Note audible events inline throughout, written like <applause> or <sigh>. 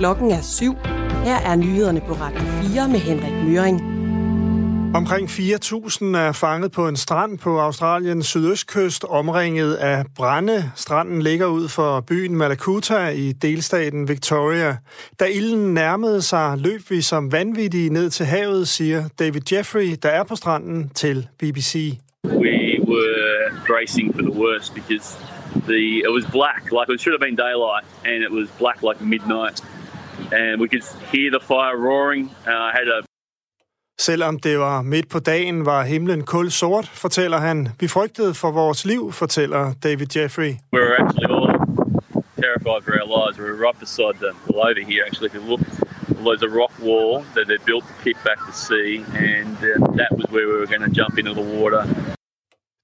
Klokken er syv. Her er nyhederne på Radio 4 med Henrik Møring. Omkring 4.000 er fanget på en strand på Australiens sydøstkyst, omringet af brænde. Stranden ligger ud for byen Malakuta i delstaten Victoria. Da ilden nærmede sig, løb vi som vanvittige ned til havet, siger David Jeffrey, der er på stranden, til BBC. We were bracing for the worst because the it was black, like it should have been daylight, and it was black like midnight. And we could hear the fire roaring. Uh, I had a Selvom det var midt på dagen, var himlen kul sort, fortæller han. Vi frygtede for vores liv, fortæller David Jeffrey. we were actually all terrified for our lives. We were right beside the over here actually. If you look, there's a rock wall that they built to keep back the sea, and uh, that was where we were going to jump into the water.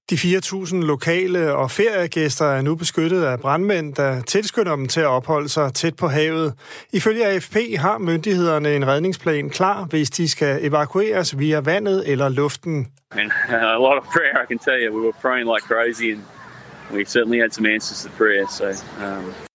De 4.000 lokale og feriegæster er nu beskyttet af brandmænd, der tilskynder dem til at opholde sig tæt på havet. Ifølge AFP har myndighederne en redningsplan klar, hvis de skal evakueres via vandet eller luften. And <laughs> a lot of prayer, I can tell you. We were praying like crazy, and we certainly had some answers to prayer. So um,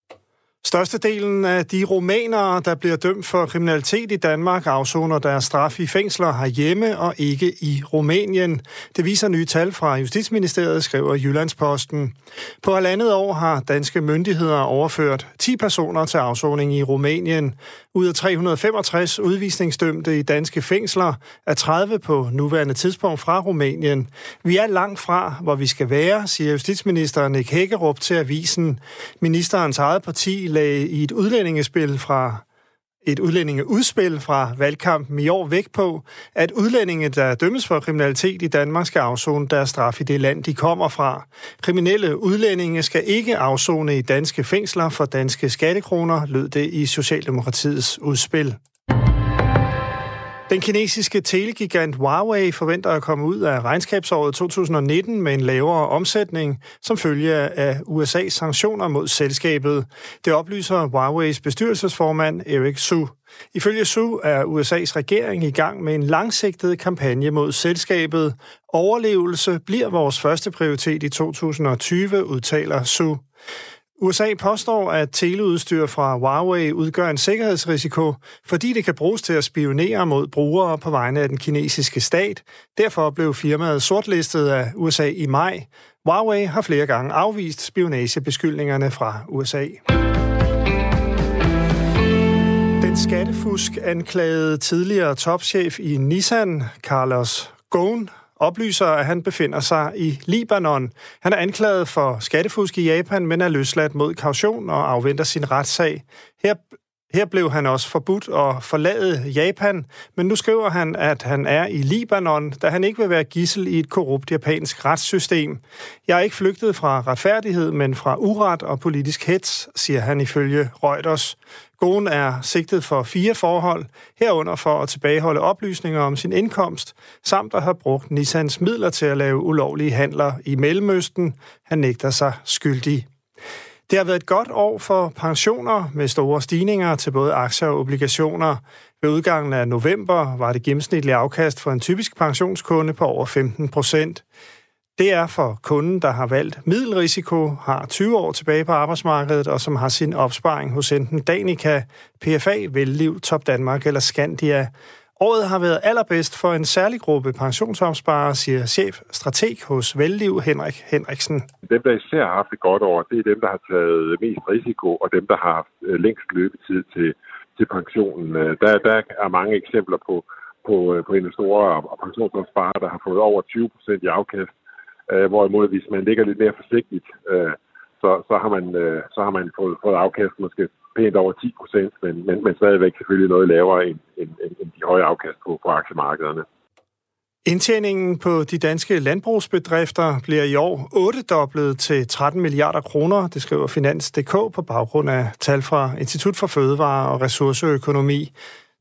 Størstedelen af de romanere, der bliver dømt for kriminalitet i Danmark, afsoner deres straf i fængsler herhjemme og ikke i Rumænien. Det viser nye tal fra Justitsministeriet, skriver Jyllandsposten. På halvandet år har danske myndigheder overført 10 personer til afsoning i Rumænien. Ud af 365 udvisningsdømte i danske fængsler er 30 på nuværende tidspunkt fra Rumænien. Vi er langt fra, hvor vi skal være, siger justitsminister Nick Hækkerup til avisen. Ministerens eget parti lagde i et udlændingespil fra et udlændingeudspil fra valgkampen i år væk på, at udlændinge, der dømmes for kriminalitet i Danmark, skal afzone deres straf i det land, de kommer fra. Kriminelle udlændinge skal ikke afzone i danske fængsler for danske skattekroner, lød det i Socialdemokratiets udspil. Den kinesiske telegigant Huawei forventer at komme ud af regnskabsåret 2019 med en lavere omsætning som følge af USA's sanktioner mod selskabet. Det oplyser Huaweis bestyrelsesformand Eric Su. Ifølge Su er USA's regering i gang med en langsigtet kampagne mod selskabet. Overlevelse bliver vores første prioritet i 2020, udtaler Su. USA påstår, at teleudstyr fra Huawei udgør en sikkerhedsrisiko, fordi det kan bruges til at spionere mod brugere på vegne af den kinesiske stat. Derfor blev firmaet sortlistet af USA i maj. Huawei har flere gange afvist spionagebeskyldningerne fra USA. Den skattefusk anklagede tidligere topchef i Nissan, Carlos Ghosn, oplyser, at han befinder sig i Libanon. Han er anklaget for skattefusk i Japan, men er løsladt mod kaution og afventer sin retssag. Her blev han også forbudt at forlade Japan, men nu skriver han, at han er i Libanon, da han ikke vil være gissel i et korrupt japansk retssystem. Jeg er ikke flygtet fra retfærdighed, men fra uret og politisk hets, siger han ifølge Reuters. Goen er sigtet for fire forhold, herunder for at tilbageholde oplysninger om sin indkomst, samt at have brugt Nissans midler til at lave ulovlige handler i Mellemøsten. Han nægter sig skyldig. Det har været et godt år for pensioner med store stigninger til både aktier og obligationer. Ved udgangen af november var det gennemsnitlige afkast for en typisk pensionskunde på over 15 procent. Det er for kunden, der har valgt middelrisiko, har 20 år tilbage på arbejdsmarkedet og som har sin opsparing hos enten Danica, PFA, Velliv, Top Danmark eller Skandia. Året har været allerbedst for en særlig gruppe pensionsopsparere, siger chef strateg hos Velliv Henrik Henriksen. Dem, der især har haft det godt år, det er dem, der har taget mest risiko, og dem, der har haft øh, længst løbetid til, til pensionen. Øh, der, der er mange eksempler på, på, øh, på investorer og pensionsopsparere, der har fået over 20 procent i afkast, hvorimod hvis man ligger lidt mere forsigtigt, så, så har man, så har man fået, fået afkast måske pænt over 10 procent, men, men, men stadigvæk selvfølgelig noget lavere end, end, end de høje afkast på, på aktiemarkederne. Indtjeningen på de danske landbrugsbedrifter bliver i år 8-doblet til 13 milliarder kroner, det skriver Finans.dk på baggrund af tal fra Institut for Fødevare og Ressourceøkonomi.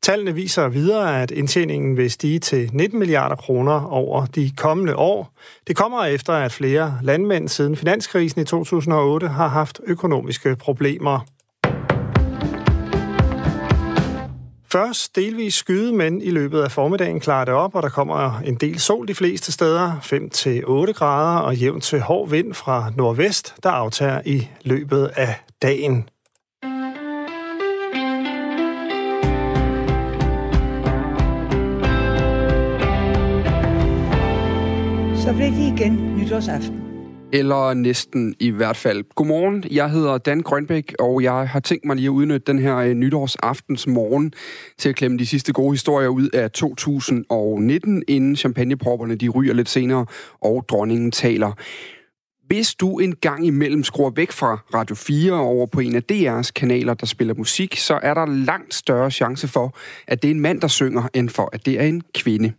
Tallene viser videre, at indtjeningen vil stige til 19 milliarder kroner over de kommende år. Det kommer efter, at flere landmænd siden finanskrisen i 2008 har haft økonomiske problemer. Først delvis skyde, men i løbet af formiddagen klarer det op, og der kommer en del sol de fleste steder, 5-8 grader og jævnt til hård vind fra nordvest, der aftager i løbet af dagen. Så blev det igen nytårsaften. Eller næsten i hvert fald. Godmorgen, jeg hedder Dan Grønbæk, og jeg har tænkt mig lige at udnytte den her øh, nytårsaftens morgen til at klemme de sidste gode historier ud af 2019, inden champagnepropperne de ryger lidt senere, og dronningen taler. Hvis du en gang imellem skruer væk fra Radio 4 over på en af DR's kanaler, der spiller musik, så er der langt større chance for, at det er en mand, der synger, end for, at det er en kvinde.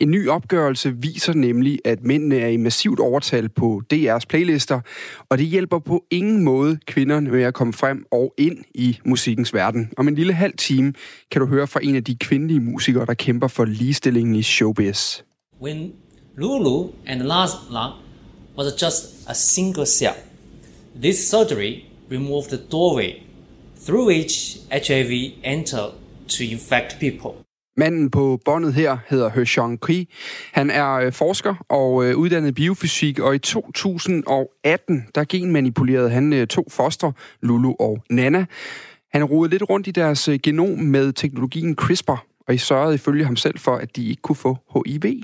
En ny opgørelse viser nemlig, at mændene er i massivt overtal på DR's playlister, og det hjælper på ingen måde kvinderne med at komme frem og ind i musikkens verden. Om en lille halv time kan du høre fra en af de kvindelige musikere, der kæmper for ligestillingen i showbiz. When Lulu and Lars Lang was just a single cell. This surgery removed the doorway through which HIV entered to infect people. Manden på båndet her hedder He Kri. Han er øh, forsker og øh, uddannet biofysik, og i 2018, der genmanipulerede han øh, to foster, Lulu og Nana. Han rodede lidt rundt i deres genom med teknologien CRISPR, og I sørgede ifølge ham selv for, at de ikke kunne få HIV.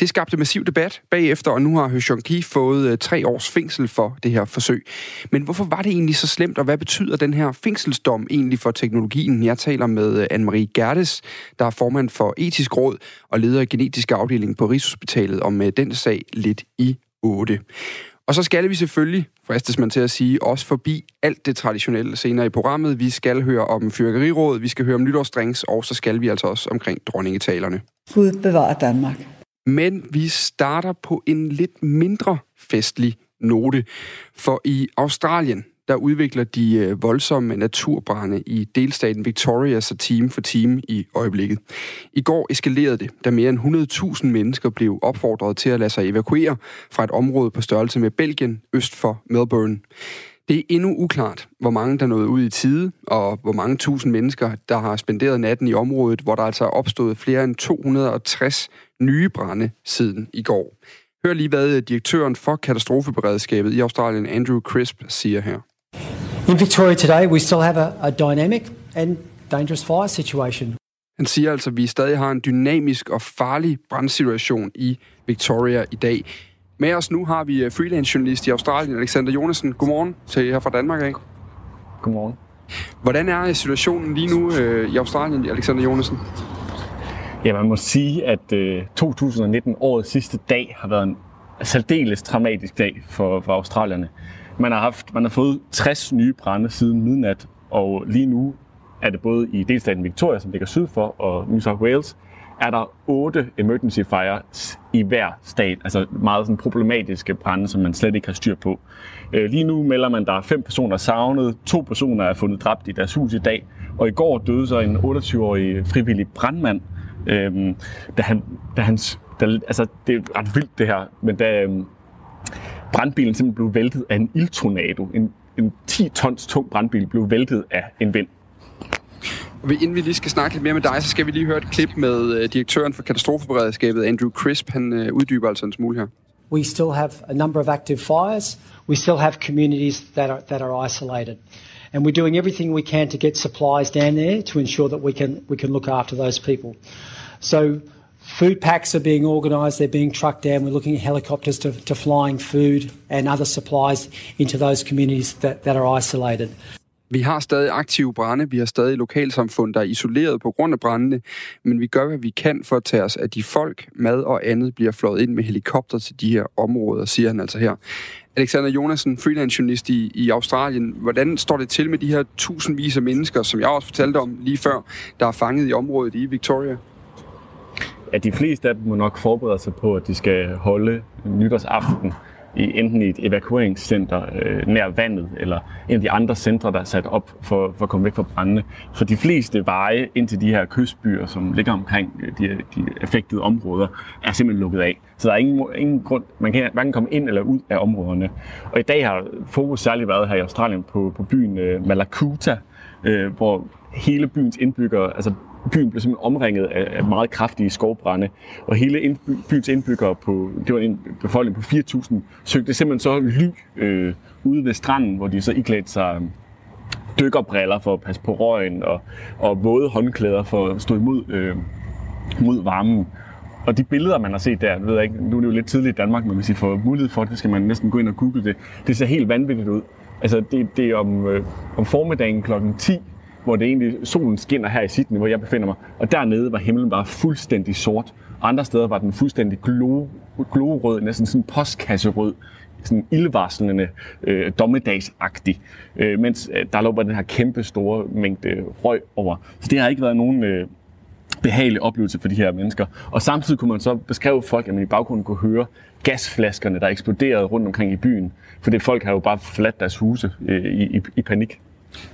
Det skabte massiv debat bagefter, og nu har Hyun Ki fået øh, tre års fængsel for det her forsøg. Men hvorfor var det egentlig så slemt, og hvad betyder den her fængselsdom egentlig for teknologien? Jeg taler med øh, Anne-Marie Gerdes, der er formand for Etisk Råd og leder af genetisk afdeling på Rigshospitalet, om øh, den sag lidt i 8. Og så skal vi selvfølgelig, fristes man til at sige, også forbi alt det traditionelle senere i programmet. Vi skal høre om fyrkerirådet, vi skal høre om nytårsdrinks, og så skal vi altså også omkring dronningetalerne. Gud bevarer Danmark. Men vi starter på en lidt mindre festlig note. For i Australien, der udvikler de øh, voldsomme naturbrænde i delstaten Victoria så time for time i øjeblikket. I går eskalerede det, da mere end 100.000 mennesker blev opfordret til at lade sig evakuere fra et område på størrelse med Belgien øst for Melbourne. Det er endnu uklart, hvor mange der nåede ud i tide, og hvor mange tusind mennesker, der har spenderet natten i området, hvor der altså er opstået flere end 260 nye brænde siden i går. Hør lige, hvad direktøren for katastrofeberedskabet i Australien, Andrew Crisp, siger her. In Victoria today, we still have a, a dynamic and dangerous fire situation. Han siger altså, at vi stadig har en dynamisk og farlig brandsituation i Victoria i dag. Med os nu har vi øh, freelance journalist i Australien, Alexander Jonasen. Godmorgen til her fra Danmark af. Godmorgen. Hvordan er situationen lige nu øh, i Australien, Alexander Jonasen? Ja, man må sige, at øh, 2019, årets sidste dag, har været en særdeles traumatisk dag for, for australierne. Man har, haft, man har fået 60 nye brænde siden midnat, og lige nu er det både i delstaten Victoria, som ligger syd for, og New South Wales, er der otte emergency fires i hver stat. Altså meget sådan problematiske brænde, som man slet ikke har styr på. Øh, lige nu melder man, at der er fem personer savnet. To personer er fundet dræbt i deres hus i dag. Og i går døde så en 28-årig frivillig brandmand, øh, da han, da hans, da, altså det er ret vildt det her, men da øh, brandbilen simpelthen blev væltet af en ildtornado, en, en 10 tons tung brandbil blev væltet af en vind. Inden vi lige skal snakke lidt mere med dig, så skal vi lige høre et klip med øh, direktøren for katastrofeberedskabet, Andrew Crisp. Han øh, uddyber altså en smule her. We still have a number of active fires. We still have communities that are, that are isolated. And we're doing everything we can to get supplies down there to ensure that we can, we can look after those people. So food packs are being organised, they're being trucked down. We're looking at helicopters to, to flying food and other supplies into those communities that, that are isolated. Vi har stadig aktive brænde, vi har stadig lokalsamfund, der er isoleret på grund af brændene, men vi gør, hvad vi kan for at tage os af de folk, mad og andet bliver flået ind med helikopter til de her områder, siger han altså her. Alexander Jonasen, freelance journalist i, i Australien. Hvordan står det til med de her tusindvis af mennesker, som jeg også fortalte om lige før, der er fanget i området i Victoria? Ja, de fleste af dem må nok forberede sig på, at de skal holde nytårsaften i enten i et evakueringscenter øh, nær vandet, eller en af de andre centre, der er sat op for, for at komme væk fra brændende. For de fleste veje ind til de her kystbyer, som ligger omkring øh, de, de affektede områder, er simpelthen lukket af. Så der er ingen, ingen grund, man kan hverken komme ind eller ud af områderne. Og i dag har fokus særligt været her i Australien på, på byen øh, Malakuta, øh, hvor hele byens indbyggere, altså byen blev simpelthen omringet af meget kraftige skovbrænde, og hele indby, byens indbyggere på, det var en befolkning på 4.000, søgte simpelthen så ly øh, ude ved stranden, hvor de så iklædte sig øh, dykkerbriller for at passe på røgen, og, og våde håndklæder for at stå imod øh, mod varmen. og de billeder, man har set der, ved jeg ikke, nu er det jo lidt tidligt i Danmark, men hvis I får mulighed for det, skal man næsten gå ind og google det. Det ser helt vanvittigt ud. Altså, det, det er om, øh, om formiddagen klokken 10, hvor det egentlig, solen skinner her i Sydney, hvor jeg befinder mig. Og dernede var himlen bare fuldstændig sort. Andre steder var den fuldstændig glo, glorød, næsten sådan postkasserød, sådan ildvarslende, øh, dommedagsagtig, øh, mens øh, der lå bare den her kæmpe store mængde røg over. Så det har ikke været nogen øh, behagelig oplevelse for de her mennesker. Og samtidig kunne man så beskrive folk, at man i baggrunden kunne høre gasflaskerne, der eksploderede rundt omkring i byen. For det folk har jo bare forladt deres huse øh, i, i, i panik.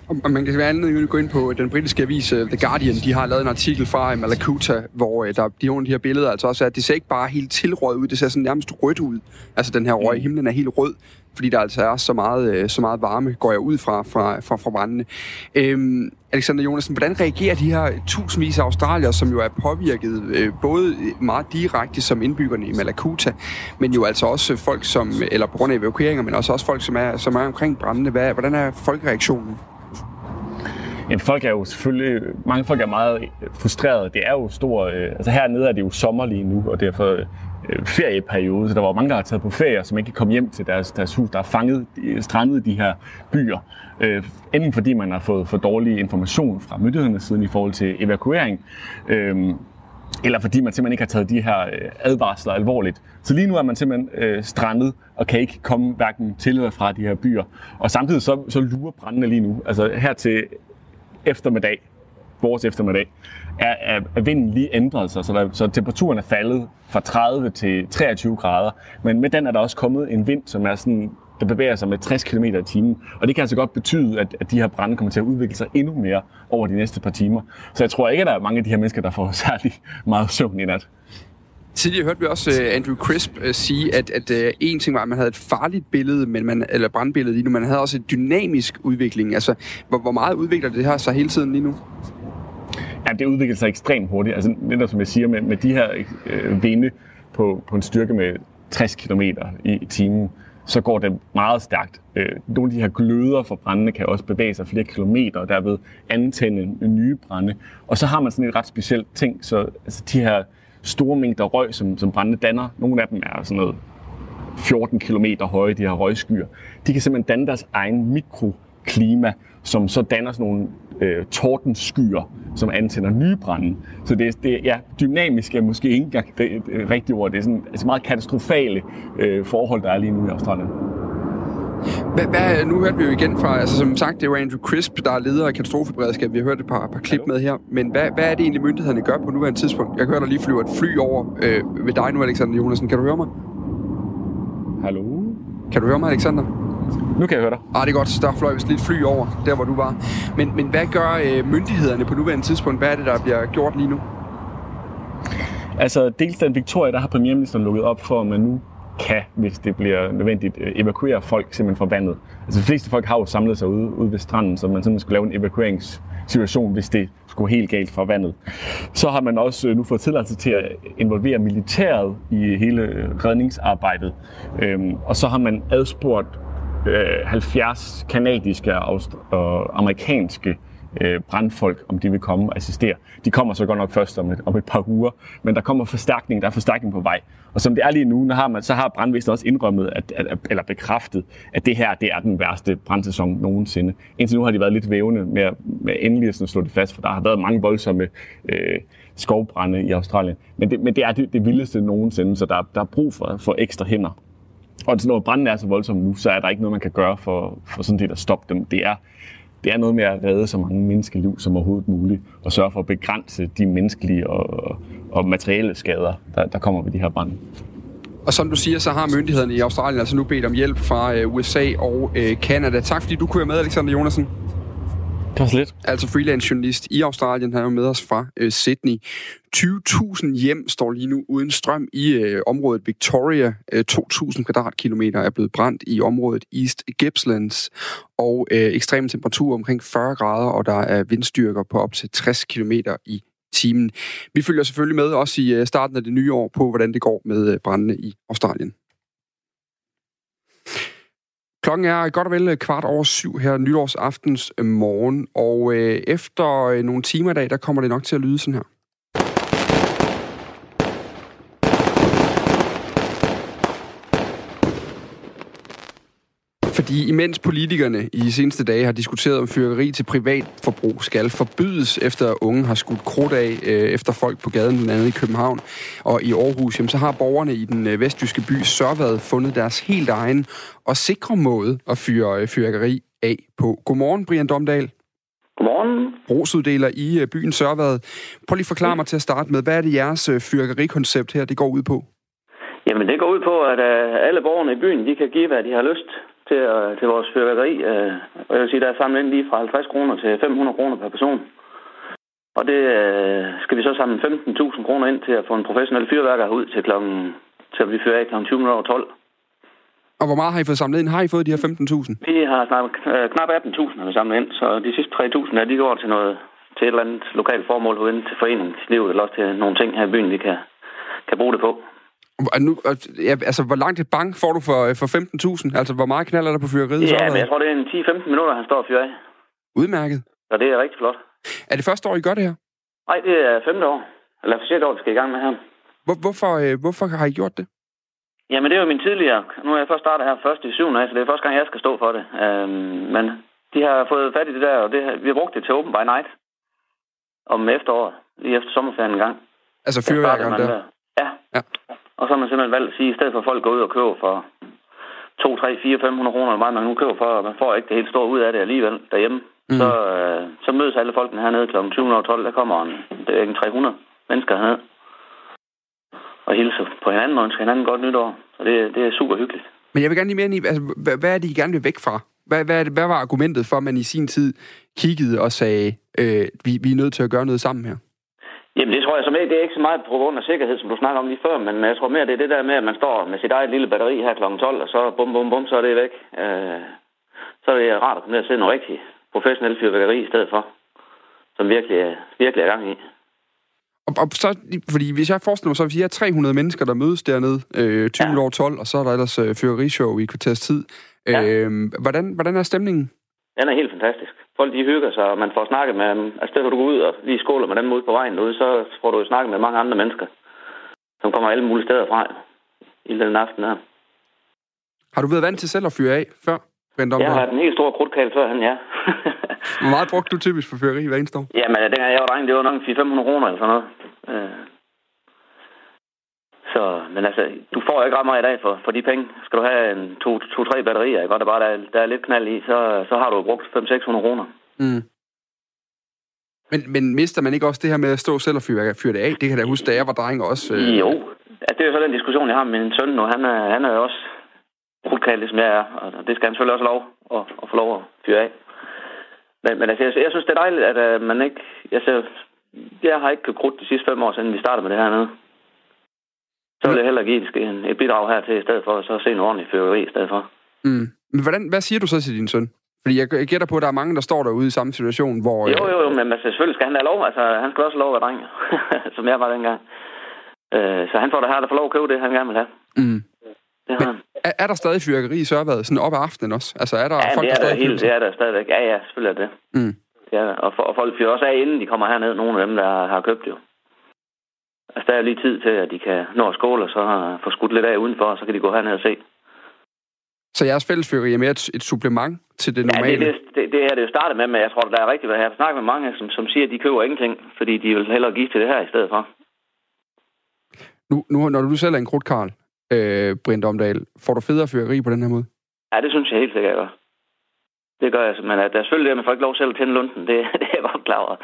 Og man kan være andet gå ind på den britiske avis øh, The Guardian. De har lavet en artikel fra øh, Malakuta, hvor øh, der, de har de her billeder, altså også, at det ser ikke bare helt tilrøget ud, det ser sådan nærmest rødt ud. Altså den her røg, i himlen er helt rød, fordi der altså er så meget, øh, så meget varme, går jeg ud fra, fra, fra, fra brændende. Øhm, Alexander Jonasen, hvordan reagerer de her tusindvis af australier, som jo er påvirket øh, både meget direkte som indbyggerne i Malakuta, men jo altså også folk som, eller på grund af evakueringer, men også, også folk, som er, som er omkring brændende. Hvad, hvordan er folkereaktionen? Jamen, folk er jo selvfølgelig, mange folk er meget frustrerede. Det er jo stor, øh, altså hernede er det jo sommer lige nu, og derfor øh, ferieperiode, så der var mange, der har taget på ferie, som ikke kan komme hjem til deres, deres hus, der er fanget, øh, strandet de her byer. Øh, enten fordi man har fået for dårlig information fra myndighedernes siden i forhold til evakuering, øh, eller fordi man simpelthen ikke har taget de her øh, advarsler alvorligt. Så lige nu er man simpelthen øh, strandet og kan ikke komme hverken til eller fra de her byer. Og samtidig så, så lurer brændende lige nu. Altså her til eftermiddag, vores eftermiddag, er, er, er vinden lige ændret sig, så, der, så temperaturen er faldet fra 30 til 23 grader. Men med den er der også kommet en vind, som er sådan, der bevæger sig med 60 km i timen. Og det kan altså godt betyde, at, at de her brænde kommer til at udvikle sig endnu mere over de næste par timer. Så jeg tror ikke, at der er mange af de her mennesker, der får <laughs> særlig meget søvn i nat. Tidligere hørte vi også uh, Andrew Crisp uh, sige, at, at uh, en ting var, at man havde et farligt billede, men man, eller brandbillede lige nu, man havde også en dynamisk udvikling. Altså, hvor, hvor meget udvikler det her sig hele tiden lige nu? Ja, det udvikler sig ekstremt hurtigt. Altså, netop som jeg siger, med, med de her øh, vinde på, på en styrke med 60 km i timen, så går det meget stærkt. Øh, nogle af de her gløder fra brændene kan også bevæge sig flere kilometer, og derved antænde nye brænde. Og så har man sådan et ret specielt ting, så altså, de her store mængder røg, som, som brændende danner, nogle af dem er sådan noget 14 km høje, de her røgskyer, de kan simpelthen danne deres egen mikroklima, som så danner sådan nogle øh, tordenskyer, som antænder nye brænde. Så det, det ja, dynamisk er måske ikke engang det, det rigtige ord. Det er sådan altså meget katastrofale øh, forhold, der er lige nu i Australien. Hvad, hvad, nu hørte vi jo igen fra, altså som sagt, det var Andrew Crisp, der er leder af katastrofeberedskab. Vi har hørt et par, par klip med her. Men hvad, hvad er det egentlig, myndighederne gør på nuværende tidspunkt? Jeg kan høre, der lige flyver et fly over øh, ved dig nu, Alexander Jonasen. Kan du høre mig? Hallo? Kan du høre mig, Alexander? Nu kan jeg høre dig. Ah, det er godt. Der fløj vist lidt fly over, der hvor du var. Men, men hvad gør øh, myndighederne på nuværende tidspunkt? Hvad er det, der bliver gjort lige nu? Altså, dels den Victoria, der har premierministeren lukket op for, at man nu kan, hvis det bliver nødvendigt, øh, evakuere folk simpelthen fra vandet. Altså de fleste folk har jo samlet sig ude, ude ved stranden, så man simpelthen skulle lave en evakueringssituation, hvis det skulle helt galt fra vandet. Så har man også øh, nu fået tilladelse til at involvere militæret i hele øh, redningsarbejdet. Øhm, og så har man adspurgt 70 kanadiske og amerikanske øh, brandfolk, om de vil komme og assistere. De kommer så godt nok først om et, om et par uger, men der kommer forstærkning, der er forstærkning på vej. Og som det er lige nu, har man, så har brandvæsenet også indrømmet, at, at, eller bekræftet, at det her det er den værste brandsæson nogensinde. Indtil nu har de været lidt vævende med, med endelig at slå det fast, for der har været mange voldsomme øh, skovbrænde i Australien. Men det, men det er det, det vildeste nogensinde, så der, der er brug for, for ekstra hænder. Og når branden er så voldsom nu, så er der ikke noget, man kan gøre for, for sådan set at stoppe dem. Det er, det er noget med at redde så mange menneskeliv som overhovedet muligt, og sørge for at begrænse de menneskelige og, og materielle skader, der, der kommer ved de her brænde. Og som du siger, så har myndighederne i Australien altså nu bedt om hjælp fra øh, USA og øh, Canada. Tak fordi du kunne med, Alexander Jonasen. Det var lidt. Altså freelance journalist i Australien, han er med os fra øh, Sydney. 20.000 hjem står lige nu uden strøm i øh, området Victoria. Øh, 2.000 kvadratkilometer er blevet brændt i området East Gippslands. Og øh, ekstreme temperaturer omkring 40 grader, og der er vindstyrker på op til 60 km i timen. Vi følger selvfølgelig med også i øh, starten af det nye år på, hvordan det går med øh, brændene i Australien. Klokken er godt og vel øh, kvart over syv her nytårsaftens øh, morgen, og øh, efter øh, nogle timer i dag, der kommer det nok til at lyde sådan her. Fordi imens politikerne i de seneste dage har diskuteret om fyrkeri til privat forbrug skal forbydes, efter unge har skudt krudt af øh, efter folk på gaden, blandt andet i København og i Aarhus, jamen, så har borgerne i den øh, vestjyske by Sørvad fundet deres helt egen og sikre måde at fyre øh, fyrkeri af på. Godmorgen, Brian Domdal. Godmorgen. Brugsuddeler i øh, byen Sørvad. Prøv lige at forklare mig til at starte med, hvad er det jeres øh, fyrkerikoncept her, det går ud på? Jamen, det går ud på, at uh, alle borgerne i byen, de kan give, hvad de har lyst til, uh, til vores fyrværkeri. Uh, og jeg vil sige, der er samlet ind lige fra 50 kroner til 500 kroner per person. Og det uh, skal vi så samle 15.000 kroner ind til at få en professionel fyrværker ud til, klokken, til at blive fyret af kl. 20.12. Og hvor meget har I fået samlet ind? Har I fået de her 15.000? Vi har snart, knap 18.000 har vi samlet ind, så de sidste 3.000 er de går til noget til et eller andet lokalt formål uden til foreningslivet, eller også til nogle ting her i byen, vi kan, kan bruge det på. Og nu, ja, altså, hvor langt et bank får du for, for 15.000? Altså, hvor meget knaller der på fyreriet? Ja, men jeg tror, det er en 10-15 minutter, han står og fyrer af. Udmærket. Så det er rigtig flot. Er det første år, I gør det her? Nej, det er femte år. Eller for år, vi skal i gang med her. Hvor, hvorfor, øh, hvorfor har I gjort det? Jamen, det er jo min tidligere. Nu er jeg først startet her først i syvende så det er første gang, jeg skal stå for det. Øhm, men de har fået fat i det der, og det, vi har brugt det til Open by Night om efteråret, lige efter sommerferien en gang. Altså fyrværkeren der? der? Og så har man simpelthen valgt at sige, at i stedet for at folk går ud og køber for 2, 3, 4, 500 kroner, eller meget man nu køber for, og man får ikke det helt store ud af det alligevel derhjemme, mm. så, øh, så mødes alle folkene hernede kl. 20.12. Der kommer en, det er en 300 mennesker hernede og hilse på hinanden og ønske hinanden godt nytår. Så det, det er super hyggeligt. Men jeg vil gerne lige mere i, altså, hvad, hvad er det, I gerne vil væk fra? Hvad, hvad, hvad var argumentet for, at man i sin tid kiggede og sagde, øh, vi, vi er nødt til at gøre noget sammen her? Jamen det tror jeg som ikke, det er ikke så meget på grund af sikkerhed, som du snakker om lige før, men jeg tror mere, det er det der med, at man står med sit eget lille batteri her kl. 12, og så bum, bum, bum, så er det væk. Øh, så er det rart at komme ned og se noget rigtigt professionelt fyrværkeri i stedet for, som virkelig, virkelig er gang i. Og, og så, fordi hvis jeg forestiller mig, så hvis I er 300 mennesker, der mødes dernede øh, 20 ja. år 12, og så er der ellers øh, fyrværkerishow i kvarters tid. Ja. Øh, hvordan, hvordan er stemningen? Den er helt fantastisk. Folk de hygger sig, og man får snakket med dem. Altså, stedet du går ud og lige skåler med dem ude på vejen ud, så får du jo snakket med mange andre mennesker, som kommer alle mulige steder fra i den aften her. Har du været vant til selv at fyre af før? Jeg har en helt stor krudtkald før han, ja. <laughs> Hvor meget brugte du typisk for fyreri hver eneste år? Jamen, dengang jeg var dreng, det var nok 400-500 kroner eller sådan noget. Så, men altså, du får ikke ret meget i dag for, for de penge. Skal du have en to-tre to, batterier, ikke? og der bare der, der er lidt knald i, så, så har du brugt 500-600 kroner. Mm. Men, men mister man ikke også det her med at stå selv og fyre, fyre det af? Det kan jeg huske, da jeg var dreng også. Øh... Jo, altså, det er jo så den diskussion, jeg har med min søn nu. Han er, han er jo også krudtkaldt, som jeg er, og det skal han selvfølgelig også lov at, at få lov at fyre af. Men, men altså, jeg, jeg synes, det er dejligt, at uh, man ikke... Jeg, ser, jeg har ikke købt krudt de sidste fem år, siden vi startede med det her nede. Så vil jeg hellere give et, et bidrag her til, i stedet for at så se en ordentlig fyrværkeri i stedet for. Mm. Men hvordan, hvad siger du så til din søn? Fordi jeg, jeg gætter på, at der er mange, der står derude i samme situation, hvor... Jo, jo, jo, men altså, selvfølgelig skal han have lov. Altså, han skal også lov at være dreng, <laughs> som jeg var dengang. Uh, så han får da her, der får lov at købe det, han gerne vil have. Mm. Det har er, er der stadig fyrkeri i Sørvad, sådan op ad aftenen også? Altså, er der ja, folk, det er der, der helt, det er der stadigvæk. Ja, ja, selvfølgelig er det. Mm. Ja, og, for, og folk fyrer også af, inden de kommer herned, nogle af dem, der har købt jo. Altså, der er lige tid til, at de kan nå at skåle, og så få skudt lidt af udenfor, og så kan de gå herned og se. Så jeres fællesfyrkeri er mere et, et supplement til det normale? Ja, det, det, det, det er det jo startet med, men jeg tror, der er rigtigt, hvad jeg har snakket med mange, som, som siger, at de køber ingenting, fordi de vil hellere give til det her i stedet for. Nu, nu når du selv er en krudtkarl, øh, Brint Omdal. Får du federe fyrkeri på den her måde? Ja, det synes jeg helt sikkert, jeg gør. Det gør jeg, at der er selvfølgelig det, at man får ikke lov selv at tænde lunden. Det, <laughs> det er jeg godt klar over.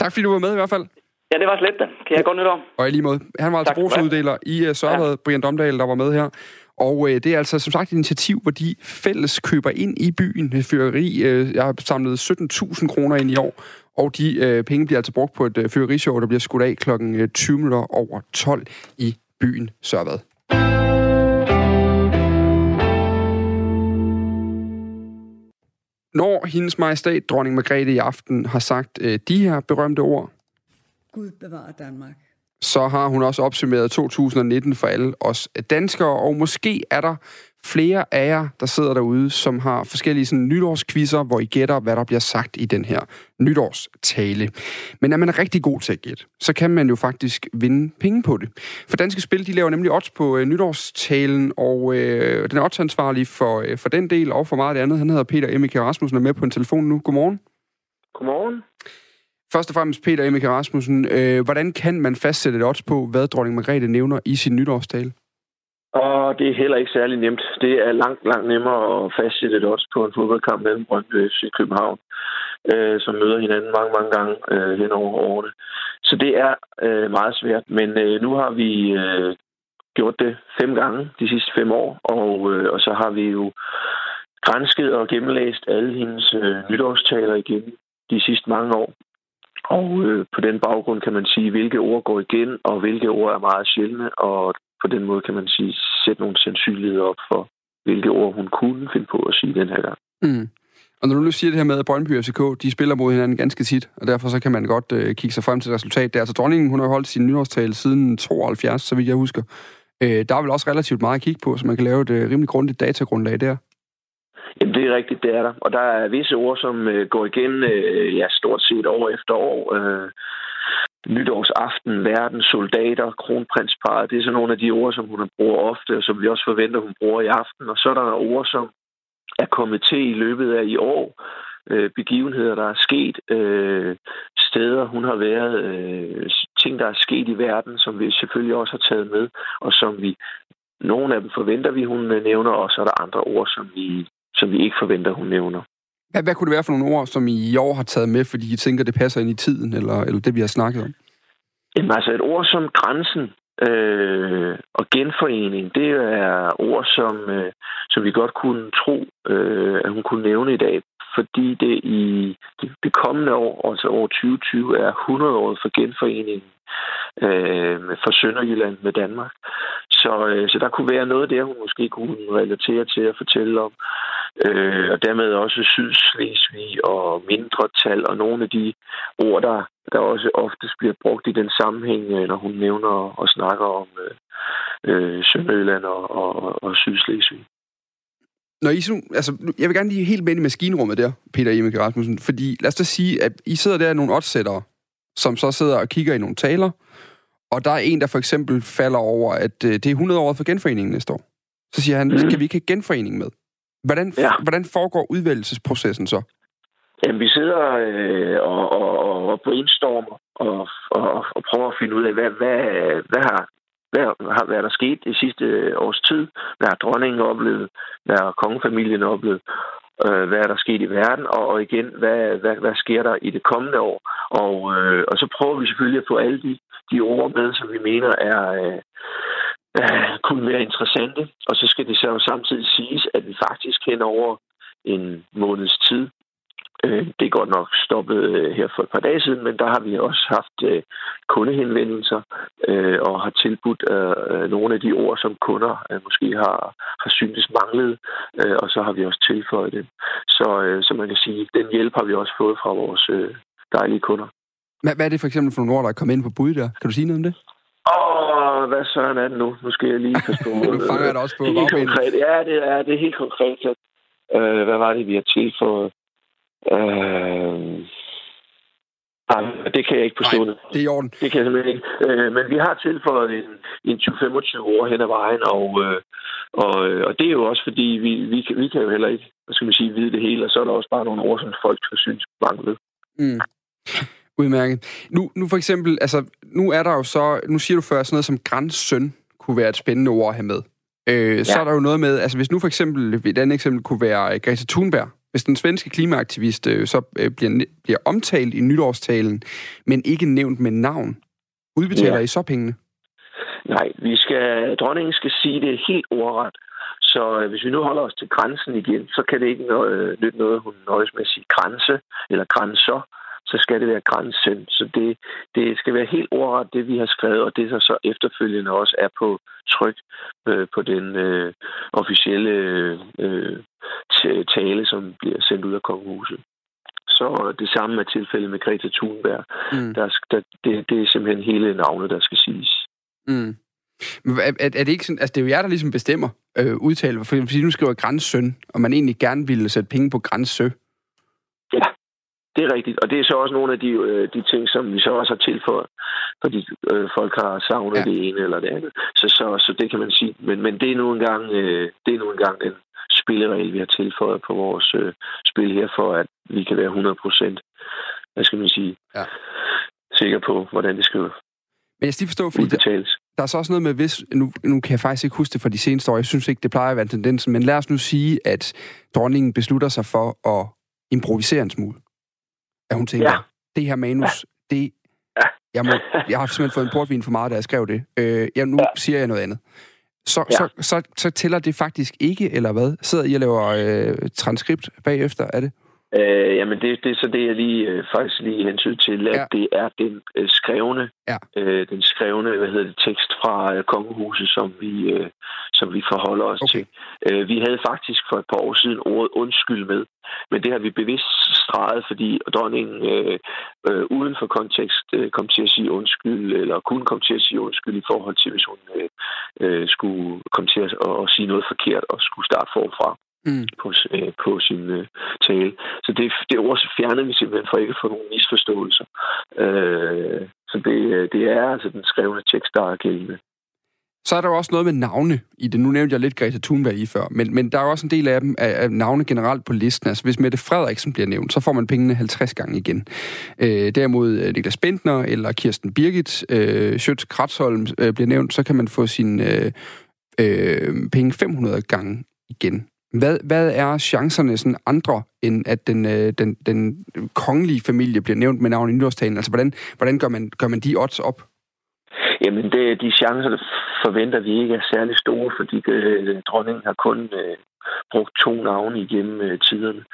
Tak fordi du var med i hvert fald. Ja, det var slet da. Kan jeg godt nytår? Og i lige måde. Han var altså brugsuddeler i uh, Sørvad, ja. Brian Domdal, der var med her. Og uh, det er altså som sagt et initiativ, hvor de fælles køber ind i byen med fyrkeri. Uh, jeg har samlet 17.000 kroner ind i år, og de uh, penge bliver altså brugt på et uh, fyrkerishow, der bliver skudt af klokken 20 minutter over 12 i byen Sørvad. Når hendes majestæt, dronning Margrethe i aften, har sagt øh, de her berømte ord, Gud bevarer Danmark. Så har hun også opsummeret 2019 for alle os danskere, og måske er der flere af jer, der sidder derude, som har forskellige sådan, nytårskvisser, hvor I gætter, hvad der bliver sagt i den her nytårstale. Men er man rigtig god til at gætte, så kan man jo faktisk vinde penge på det. For Danske Spil, de laver nemlig odds på øh, nytårstalen, og øh, den er odds for, øh, for den del og for meget af det andet. Han hedder Peter Emmike Rasmussen og er med på en telefon nu. Godmorgen. Godmorgen. Først og fremmest, Peter Emmike Rasmussen, øh, hvordan kan man fastsætte et odds på, hvad dronning Margrethe nævner i sin nytårstale? Og det er heller ikke særlig nemt. Det er langt, langt nemmere at fastsætte et odds på en fodboldkamp mellem Brøndby FC København, øh, som møder hinanden mange, mange gange øh, hen over årene. Så det er øh, meget svært, men øh, nu har vi øh, gjort det fem gange de sidste fem år, og, øh, og så har vi jo grænsket og gennemlæst alle hendes øh, nytårstaler igen de sidste mange år. Og øh, på den baggrund kan man sige, hvilke ord går igen, og hvilke ord er meget sjældne, og på den måde kan man sige, sætte nogle sandsynligheder op for, hvilke ord hun kunne finde på at sige den her gang. Mm. Og når du nu siger det her med, at Brøndby og FCK, de spiller mod hinanden ganske tit, og derfor så kan man godt øh, kigge sig frem til resultat. der. Så altså dronningen, hun har holdt sin nyårstale siden 72, så vidt jeg husker. Øh, der er vel også relativt meget at kigge på, så man kan lave et øh, rimelig grundigt datagrundlag der. Jamen, det er rigtigt, det er der. Og der er visse ord, som øh, går igen øh, ja, stort set år efter år. Øh, nytårsaften, verden, soldater, kronprinsparet, det er sådan nogle af de ord, som hun bruger ofte, og som vi også forventer, hun bruger i aften. Og så er der ord, som er kommet til i løbet af i år. Øh, begivenheder, der er sket, øh, steder, hun har været, øh, ting, der er sket i verden, som vi selvfølgelig også har taget med, og som vi, nogle af dem forventer vi, hun øh, nævner, og så er der andre ord, som vi, som vi ikke forventer, hun nævner. Hvad, hvad kunne det være for nogle ord, som I i år har taget med, fordi I tænker, det passer ind i tiden, eller, eller det, vi har snakket om? Jamen altså et ord som grænsen øh, og genforening, det er ord, som, øh, som vi godt kunne tro, øh, at hun kunne nævne i dag, fordi det i det kommende år, altså år 2020, er 100 år for genforeningen øh, for Sønderjylland med Danmark. Så, øh, så der kunne være noget der, hun måske kunne relatere til at fortælle om. Øh, og dermed også Sydslesvig og mindretal og nogle af de ord, der, der også oftest bliver brugt i den sammenhæng, øh, når hun nævner og snakker om øh, øh Sønderjylland og, og, og Sydslesvig. Når I sådan, altså, jeg vil gerne lige helt med i maskinrummet der, Peter Emil Rasmussen, fordi lad os da sige, at I sidder der nogle oddsættere, som så sidder og kigger i nogle taler, og der er en, der for eksempel falder over, at øh, det er 100 år for genforeningen næste år. Så siger han, mm. skal vi ikke have genforening med? Hvordan, ja. hvordan foregår udvælgelsesprocessen så? Jamen, vi sidder øh, og, og, og brainstormer og, og, og prøver at finde ud af, hvad, hvad, hvad, har, hvad har hvad der sket det sidste øh, års tid? Hvad har dronningen oplevet? Hvad har kongefamilien oplevet? Øh, hvad er der sket i verden? Og, og igen, hvad, hvad, hvad sker der i det kommende år? Og, øh, og så prøver vi selvfølgelig at få alle de, de ord med, som vi mener er... Øh, øh, kunne være interessante. Og så skal det så samtidig siges, at vi faktisk hen over en måneds tid, det er godt nok stoppet øh, her for et par dage siden, men der har vi også haft øh, kundehenvendelser øh, og har tilbudt øh, nogle af de ord, som kunder øh, måske har, har syntes manglet, øh, og så har vi også tilføjet det. Så, øh, så man kan sige, den hjælp har vi også fået fra vores øh, dejlige kunder. Hvad er det for eksempel for nogle ord, der er kommet ind på bud der? Kan du sige noget om det? Åh, hvad søren er det nu? Nu skal jeg lige forstå. <laughs> nu fanger jeg det også på helt konkret. Ja, det er, det er helt konkret. Øh, hvad var det, vi har tilføjet? Øh, det kan jeg ikke forstå. Nej, det er i orden. Det kan jeg simpelthen ikke. Øh, men vi har tilføjet en, en 20-25 år hen ad vejen, og, øh, og, og det er jo også fordi, vi, vi, kan, vi kan jo heller ikke, hvad skal man sige, vide det hele, og så er der også bare nogle ord, som folk synes mange ved. Mm. Udmærket. Nu, nu for eksempel, altså, nu er der jo så, nu siger du før sådan noget som grænssøn kunne være et spændende ord at have med. Øh, ja. Så er der jo noget med, altså hvis nu for eksempel, et andet eksempel kunne være øh, Greta Thunberg. Hvis den svenske klimaaktivist øh, så øh, bliver, bliver omtalt i nytårstalen, men ikke nævnt med navn, udbetaler ja. I så pengene? Nej, vi skal, dronningen skal sige det helt ordret. Så øh, hvis vi nu holder os til grænsen igen, så kan det ikke noget, øh, nytte noget, hun nøjes med at sige grænse eller grænser så skal det være grænsen. Så det, det skal være helt ordret, det vi har skrevet, og det der så efterfølgende også er på tryk øh, på den øh, officielle øh, tale, som bliver sendt ud af kongehuset. Så det samme er tilfældet med Greta Thunberg. Mm. Der, der, det, det er simpelthen hele navnet, der skal siges. Mm. Men er, er det ikke sådan, altså det er jo jer, der ligesom bestemmer, øh, udtale, fordi nu skriver grænssøn, og man egentlig gerne ville sætte penge på grænssø. Ja, det er rigtigt. Og det er så også nogle af de, øh, de ting, som vi så også har tilføjet, fordi øh, folk har savnet ja. det ene eller det andet. Så, så, så det kan man sige. Men, men det er nu engang, øh, det er nu engang den spilleregel, vi har tilføjet på vores øh, spil her, for at vi kan være 100 procent, hvad skal man sige, ja. sikker på, hvordan det skal men jeg skal lige forstå, fordi der, der er så også noget med, hvis, nu, nu kan jeg faktisk ikke huske det fra de seneste år, jeg synes ikke, det plejer at være tendensen, men lad os nu sige, at dronningen beslutter sig for at improvisere en smule. At hun tænker, ja. det her manus, ja. det... Jeg, må, jeg har simpelthen fået en portvin for meget, da jeg skrev det. Øh, ja, nu ja. siger jeg noget andet. Så, ja. så, så, så tæller det faktisk ikke, eller hvad? Sidder I og laver øh, transkript bagefter, er det? Øh, jamen, det, det er så det, jeg lige, øh, faktisk lige hensyn til, at ja. det er den øh, skrevne, ja. øh, den skrevne, hvad hedder det, tekst fra øh, kongehuset, som vi, øh, som vi forholder os okay. til. Øh, vi havde faktisk for et par år siden ordet undskyld med, men det har vi bevidst streget, fordi dronningen øh, øh, uden for kontekst øh, kom til at sige undskyld, eller kunne komme til at sige undskyld i forhold til, hvis hun øh, øh, skulle komme til at, at, at sige noget forkert og skulle starte forfra mm. på, øh, på sin øh, tale. Så det, det ord fjerner vi simpelthen for ikke at få nogle misforståelser. Øh, så det, øh, det er altså den skrevne tekst, der er gældende. Så er der jo også noget med navne i det. Nu nævnte jeg lidt Greta Thunberg i før, men, men der er også en del af dem af, af navne generelt på listen. Altså hvis Mette Frederiksen bliver nævnt, så får man pengene 50 gange igen. Øh, derimod øh, Niklas Bentner eller Kirsten Birgit, øh, Schøtz Kratzholm øh, bliver nævnt, så kan man få sine øh, øh, penge 500 gange igen. Hvad, hvad er chancerne sådan andre, end at den, øh, den, den kongelige familie bliver nævnt med navn i nytårstalen? Altså, hvordan, hvordan gør, man, gør man de odds op? Jamen, det, de chancer forventer vi ikke er særlig store, fordi øh, dronningen har kun øh, brugt to navne igennem øh, tiderne,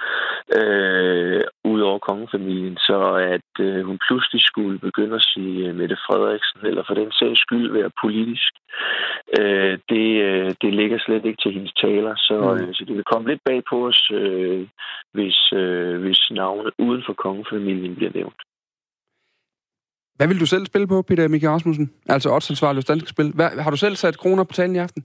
øh, ud over kongefamilien, så at øh, hun pludselig skulle begynde at sige øh, Mette Frederiksen, eller for den sags skyld være politisk, øh, det, øh, det ligger slet ikke til hendes taler, så, mm. øh, så det vil komme lidt bag på os, øh, hvis, øh, hvis navne uden for kongefamilien bliver nævnt. Hvad vil du selv spille på, Peter Mikke Rasmussen? Altså oddsansvarlig hos Dansk Spil. Hvad, har du selv sat kroner på talen i aften?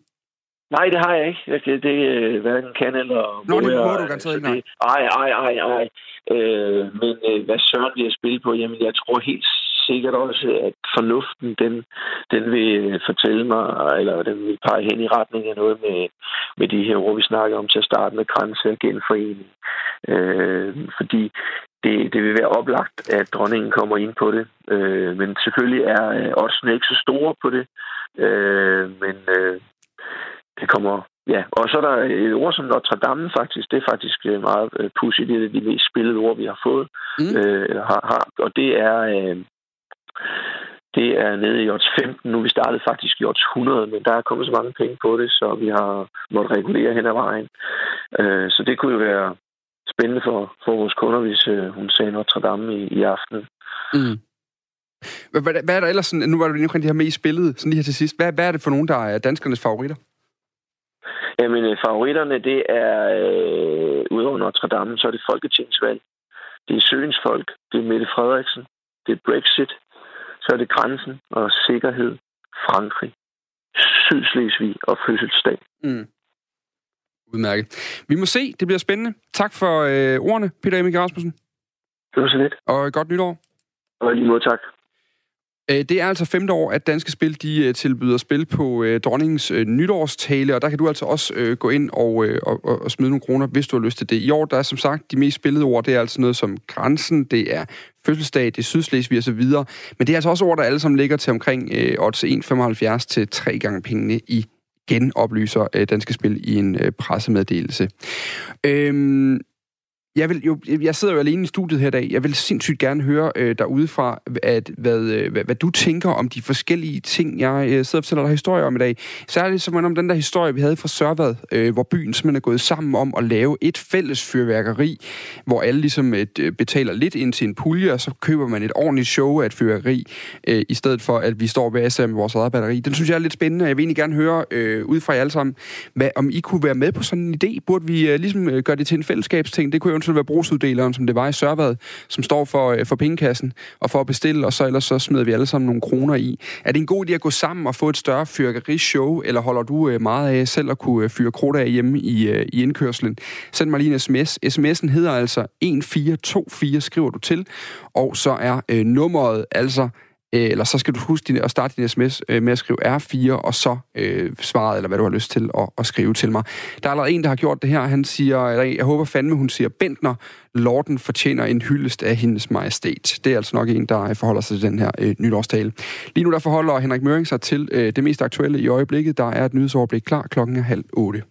Nej, det har jeg ikke. Det, det er hverken kan eller... Nå, det må du garanteret ikke, nej. Ej, ej, ej, ej. Øh, men øh, hvad søren vil jeg spille på? Jamen, jeg tror helt sikkert også, at fornuften, den, den vil fortælle mig, eller den vil pege hen i retning af noget med, med de her ord, vi snakker om til at starte med grænse og genforening. Øh, fordi det, det vil være oplagt, at dronningen kommer ind på det. Øh, men selvfølgelig er øh, oddsene ikke så store på det. Øh, men øh, det kommer Ja, og så er der et ord som Notre Dame faktisk. Det er faktisk øh, meget øh, pudsigt. Det er de mest spillede ord, vi har fået. Mm. Øh, har, har, og det er øh, det er nede i odds 15 nu. Vi startede faktisk i odds 100, men der er kommet så mange penge på det, så vi har måttet regulere hen ad vejen. Øh, så det kunne jo være spændende for, for vores kunder, hvis øh, hun sagde Notre Dame i, i aften. Mm. Hvad, hvad er der ellers sådan, nu var du lige omkring de her med i spillet, sådan lige her til sidst. Hvad, hvad er det for nogen, der er danskernes favoritter? Jamen, øh, favoritterne, det er, øh, udover Notre Dame, så er det Folketingsvalg. Det er Søens folk, det er Mette Frederiksen, det er Brexit, så er det grænsen og sikkerhed, Frankrig, Sydslesvig og fødselsdag. Mm. Udmærket. Vi må se, det bliver spændende. Tak for øh, ordene, Peter Emil Rasmussen. Det var så lidt. Og godt nytår. Og lige måde tak. Øh, det er altså femte år, at Danske Spil de øh, tilbyder spil på øh, dronningens øh, nytårstale, og der kan du altså også øh, gå ind og, øh, og, og smide nogle kroner, hvis du har lyst til det. I år, der er som sagt de mest spillede ord, det er altså noget som grænsen, det er fødselsdag, det er Sydslesvig videre. Men det er altså også ord, der alle sammen ligger til omkring øh, odds 1,75 til tre gange pengene i genoplyser øh, Danske Spil i en øh, pressemeddelelse. Øhm, jeg, vil jo, jeg sidder jo alene i studiet her i dag. Jeg vil sindssygt gerne høre øh, fra, at, hvad, øh, hvad, hvad du tænker om de forskellige ting, jeg øh, sidder og fortæller dig historier om i dag. Særligt som om den der historie, vi havde fra Sørvad, øh, hvor byen simpelthen er gået sammen om at lave et fælles fyrværkeri, hvor alle ligesom et, øh, betaler lidt ind til en pulje, og så køber man et ordentligt show af et fyrværkeri, øh, i stedet for, at vi står ved med vores eget batteri. Den synes jeg er lidt spændende, og jeg vil egentlig gerne høre øh, ud fra jer alle sammen, hvad, om I kunne være med på sådan en idé. Burde vi øh, ligesom øh, gøre det til en fællesskabsting? Det kunne eventuelt være brugsuddeleren, som det var i Sørvad, som står for, øh, for pengekassen, og for at bestille, og så ellers så smider vi alle sammen nogle kroner i. Er det en god idé at gå sammen og få et større fyrkerishow, eller holder du øh, meget af selv at kunne øh, fyre krudt af hjemme i, i indkørslen? Send mig lige en sms. SMS'en hedder altså 1424, skriver du til, og så er øh, nummeret altså Øh, eller så skal du huske din, at starte din sms øh, med at skrive R4, og så øh, svaret, eller hvad du har lyst til at, at skrive til mig. Der er allerede en, der har gjort det her. Han siger, eller jeg håber fandme, hun siger, Bentner, Lorden fortjener en hyldest af hendes majestæt. Det er altså nok en, der øh, forholder sig til den her øh, nytårstale. Lige nu der forholder Henrik Møring sig til øh, det mest aktuelle i øjeblikket. Der er et nyhedsoverblik klar klokken er halv otte.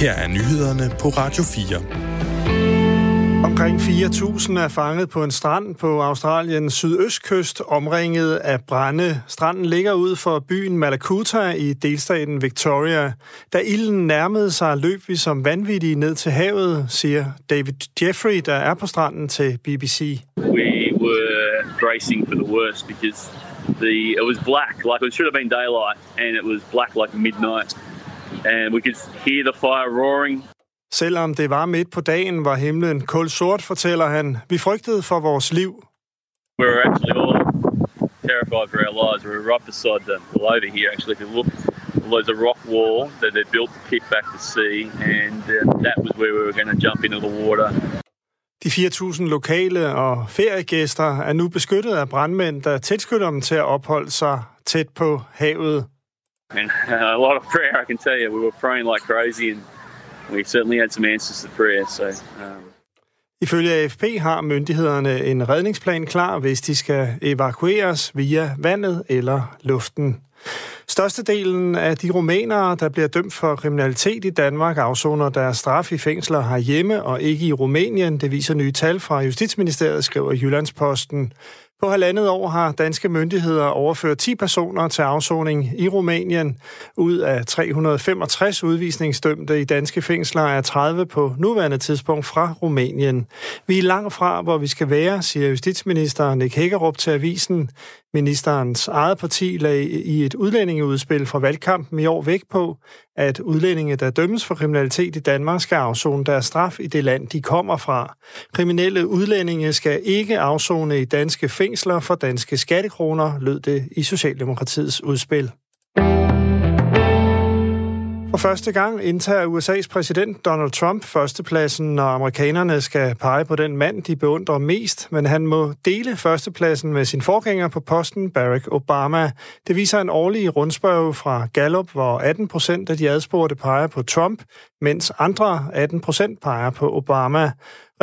Her er nyhederne på Radio 4. Omkring 4.000 er fanget på en strand på Australiens sydøstkyst, omringet af brænde. Stranden ligger ud for byen Malakuta i delstaten Victoria. Da ilden nærmede sig, løb vi som vanvittige ned til havet, siger David Jeffrey, der er på stranden til BBC. We were bracing for the worst because the, it was black, like it should have been daylight, and it was black like midnight. And we could hear the fire roaring Selvom det var midt på dagen, var himlen kul sort, fortæller han. Vi frygtede for vores liv. We were actually all terrified for our lives. We were right beside the, over here, actually. If you look, there's a rock wall that they built to kick back the sea, and uh, that was where we were going to jump into the water. De 4.000 lokale og feriegæster er nu beskyttet af brandmænd, der tilskynder dem til at opholde sig tæt på havet. And <laughs> a lot of prayer, I can tell you. We were praying like crazy, and we certainly had some answers to prayer. So, um... Ifølge AFP har myndighederne en redningsplan klar, hvis de skal evakueres via vandet eller luften. Størstedelen af de rumænere, der bliver dømt for kriminalitet i Danmark, afsoner deres straf i fængsler herhjemme og ikke i Rumænien. Det viser nye tal fra Justitsministeriet, skriver Jyllandsposten. På halvandet år har danske myndigheder overført 10 personer til afsoning i Rumænien. Ud af 365 udvisningsdømte i danske fængsler er 30 på nuværende tidspunkt fra Rumænien. Vi er langt fra, hvor vi skal være, siger justitsminister Nick Hækkerup til avisen. Ministerens eget parti lagde i et udlændingeudspil fra valgkampen i år væk på, at udlændinge, der dømmes for kriminalitet i Danmark, skal afzone deres straf i det land, de kommer fra. Kriminelle udlændinge skal ikke afzone i danske fængsler for danske skattekroner, lød det i Socialdemokratiets udspil. For første gang indtager USA's præsident Donald Trump førstepladsen, når amerikanerne skal pege på den mand, de beundrer mest, men han må dele førstepladsen med sin forgænger på posten, Barack Obama. Det viser en årlig rundspørg fra Gallup, hvor 18 procent af de adspurgte peger på Trump, mens andre 18 procent peger på Obama.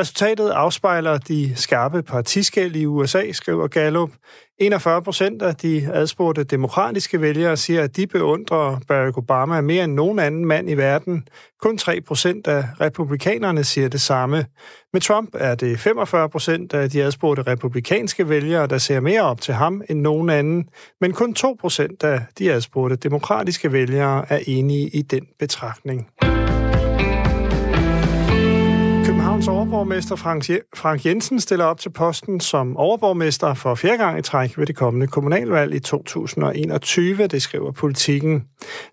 Resultatet afspejler de skarpe partiskæld i USA, skriver Gallup. 41 procent af de adspurgte demokratiske vælgere siger, at de beundrer Barack Obama mere end nogen anden mand i verden. Kun 3 procent af republikanerne siger det samme. Med Trump er det 45 procent af de adspurgte republikanske vælgere, der ser mere op til ham end nogen anden. Men kun 2 procent af de adspurgte demokratiske vælgere er enige i den betragtning. Københavns overborgmester Frank Jensen stiller op til posten som overborgmester for fjerde gang i træk ved det kommende kommunalvalg i 2021, det skriver politikken.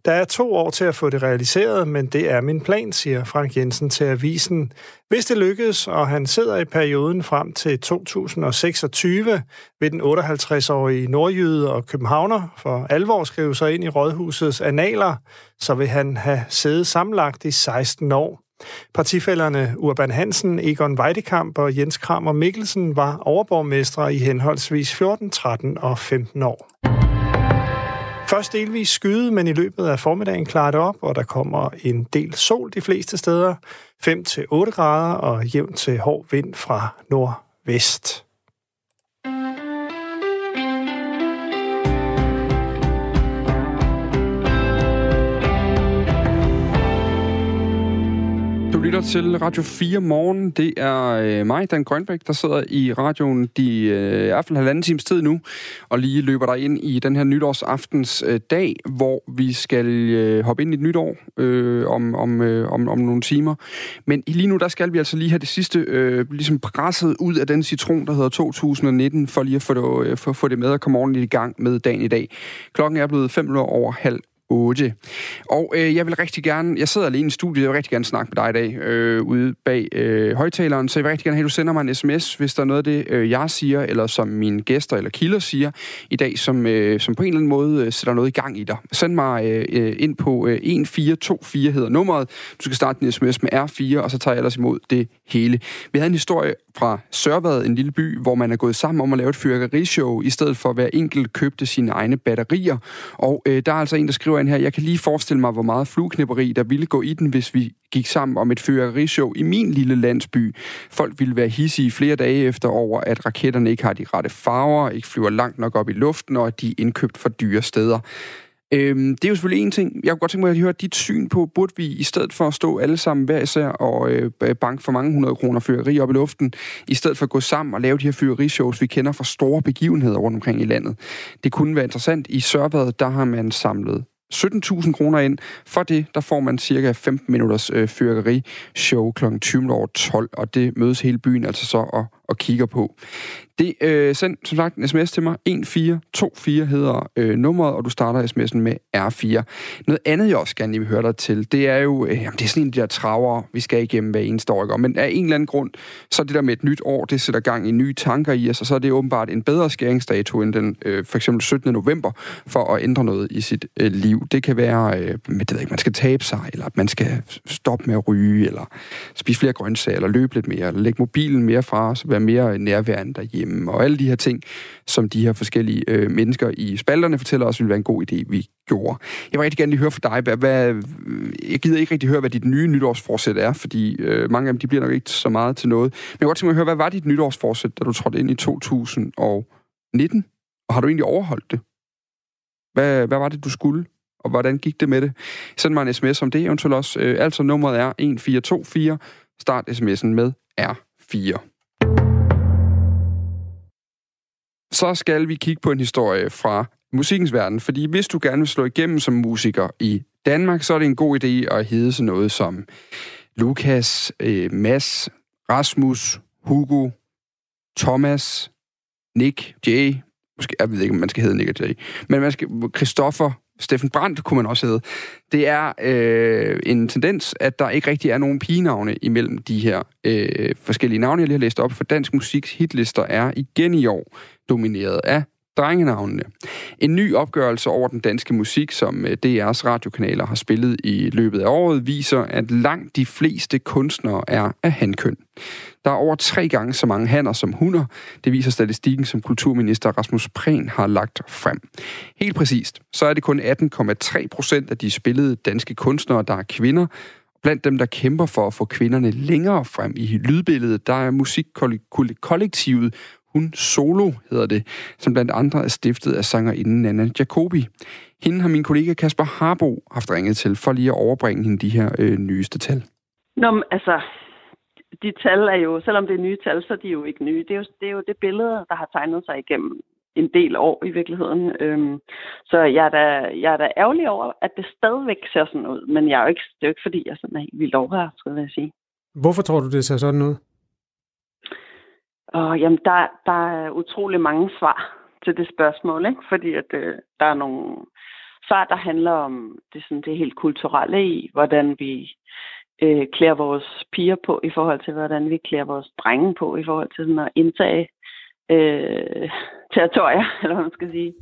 Der er to år til at få det realiseret, men det er min plan, siger Frank Jensen til avisen. Hvis det lykkes, og han sidder i perioden frem til 2026, vil den 58-årige nordjyde og københavner for alvor skrive sig ind i rådhusets analer, så vil han have siddet sammenlagt i 16 år. Partifælderne Urban Hansen, Egon Weidekamp og Jens Kramer Mikkelsen var overborgmestre i henholdsvis 14, 13 og 15 år. Først delvis skyde, men i løbet af formiddagen klarer det op, og der kommer en del sol de fleste steder. 5-8 grader og jævn til hård vind fra nordvest. Du lytter til Radio 4 morgen. Det er øh, mig, Dan Grønbæk, der sidder i radioen de øh, i hvert fald halvanden times tid nu, og lige løber der ind i den her nytårsaftens øh, dag, hvor vi skal øh, hoppe ind i et nyt år øh, om, om, øh, om, om nogle timer. Men lige nu, der skal vi altså lige have det sidste øh, ligesom presset ud af den citron, der hedder 2019, for lige at få det, øh, for, få det med at komme ordentligt i gang med dagen i dag. Klokken er blevet 5 over halv 8. Og øh, jeg vil rigtig gerne, jeg sidder alene i studiet, jeg vil rigtig gerne snakke med dig i dag, øh, ude bag øh, højtaleren, så jeg vil rigtig gerne have, at du sender mig en sms, hvis der er noget af det, øh, jeg siger, eller som mine gæster eller kilder siger i dag, som, øh, som på en eller anden måde øh, sætter noget i gang i dig. Send mig øh, øh ind på øh, 1424 hedder nummeret. Du skal starte din sms med R4, og så tager jeg ellers imod det hele. Vi havde en historie fra Sørvad, en lille by, hvor man er gået sammen om at lave et fyrkerishow, i stedet for at hver enkelt købte sine egne batterier. Og øh, der er altså en, der skriver ind her, jeg kan lige forestille mig, hvor meget flueknipperi, der ville gå i den, hvis vi gik sammen om et fyrværkerishow i min lille landsby. Folk ville være hissige flere dage efter over, at raketterne ikke har de rette farver, ikke flyver langt nok op i luften, og at de er indkøbt for dyre steder. Øhm, det er jo selvfølgelig en ting. Jeg kunne godt tænke mig at høre dit syn på, burde vi i stedet for at stå alle sammen hver især og øh, banke for mange hundrede kroner fyreri op i luften, i stedet for at gå sammen og lave de her fyrværkerishows, vi kender fra store begivenheder rundt omkring i landet. Det kunne være interessant. I Sørvad, der har man samlet 17.000 kroner ind. For det, der får man cirka 15 minutters øh, fyrkeri-show kl. 20.12, og det mødes hele byen altså så og, og kigger på. Det øh, send som sagt en sms til mig. 1424 hedder øh, nummeret, og du starter sms'en med R4. Noget andet, jeg også gerne vil høre dig til, det er jo, øh, jamen, det er sådan en af de der traver, vi skal igennem hver eneste år. Ikke? Men af en eller anden grund, så det der med et nyt år, det sætter gang i nye tanker i os, og så er det åbenbart en bedre skæringsdato end den øh, for eksempel 17. november, for at ændre noget i sit øh, liv. Det kan være, øh, med, det ved ikke, man skal tabe sig, eller at man skal stoppe med at ryge, eller spise flere grøntsager, eller løbe lidt mere, eller lægge mobilen mere fra os, være mere nærværende derhjemme og alle de her ting, som de her forskellige øh, mennesker i spalterne fortæller os, ville være en god idé, vi gjorde. Jeg vil rigtig gerne lige høre fra dig, hvad, hvad, øh, jeg gider ikke rigtig høre, hvad dit nye nytårsforsæt er, fordi øh, mange af dem, de bliver nok ikke så meget til noget. Men jeg vil godt tænke mig at høre, hvad var dit nytårsforsæt, da du trådte ind i 2019? Og har du egentlig overholdt det? Hvad, hvad var det, du skulle? Og hvordan gik det med det? Send mig en sms om det eventuelt også. Øh, altså nummeret er 1424. Start sms'en med R4. Så skal vi kigge på en historie fra musikkens verden. Fordi hvis du gerne vil slå igennem som musiker i Danmark, så er det en god idé at hedde sådan noget som Lukas, øh, Mads, Rasmus, Hugo, Thomas, Nick, Jay, måske, jeg ved ikke, om man skal hedde Nick og Jay, men man skal, Christoffer, Steffen Brandt kunne man også hedde. Det er øh, en tendens, at der ikke rigtig er nogen pigenavne imellem de her øh, forskellige navne, jeg lige har læst op, for dansk musiks hitlister er igen i år domineret af drengenavnene. En ny opgørelse over den danske musik, som øh, DR's radiokanaler har spillet i løbet af året, viser, at langt de fleste kunstnere er af hankøn. Der er over tre gange så mange hanner som hunder. Det viser statistikken, som kulturminister Rasmus Prehn har lagt frem. Helt præcist, så er det kun 18,3 procent af de spillede danske kunstnere, der er kvinder. Blandt dem, der kæmper for at få kvinderne længere frem i lydbilledet, der er musikkollektivet hun Solo, hedder det, som blandt andre er stiftet af sangerinden Nana Jacobi. Hende har min kollega Kasper Harbo haft ringet til for lige at overbringe hende de her øh, nyeste tal. Nå, men, altså, de tal er jo, selvom det er nye tal, så er de jo ikke nye. Det er jo det, er jo det billede, der har tegnet sig igennem en del år i virkeligheden. Øhm, så jeg er, da, jeg er da ærgerlig over, at det stadigvæk ser sådan ud. Men jeg er jo ikke, det er jo ikke fordi, jeg sådan er helt vildt overrasket, vil jeg sige. Hvorfor tror du, det ser sådan ud? Og jamen, der, der er utrolig mange svar til det spørgsmål, ikke? fordi at, øh, der er nogle svar, der handler om det, sådan, det helt kulturelle i, hvordan vi øh, klæder vores piger på, i forhold til, hvordan vi klæder vores drenge på, i forhold til sådan at indtage øh, territorier, <laughs> eller hvad man skal sige.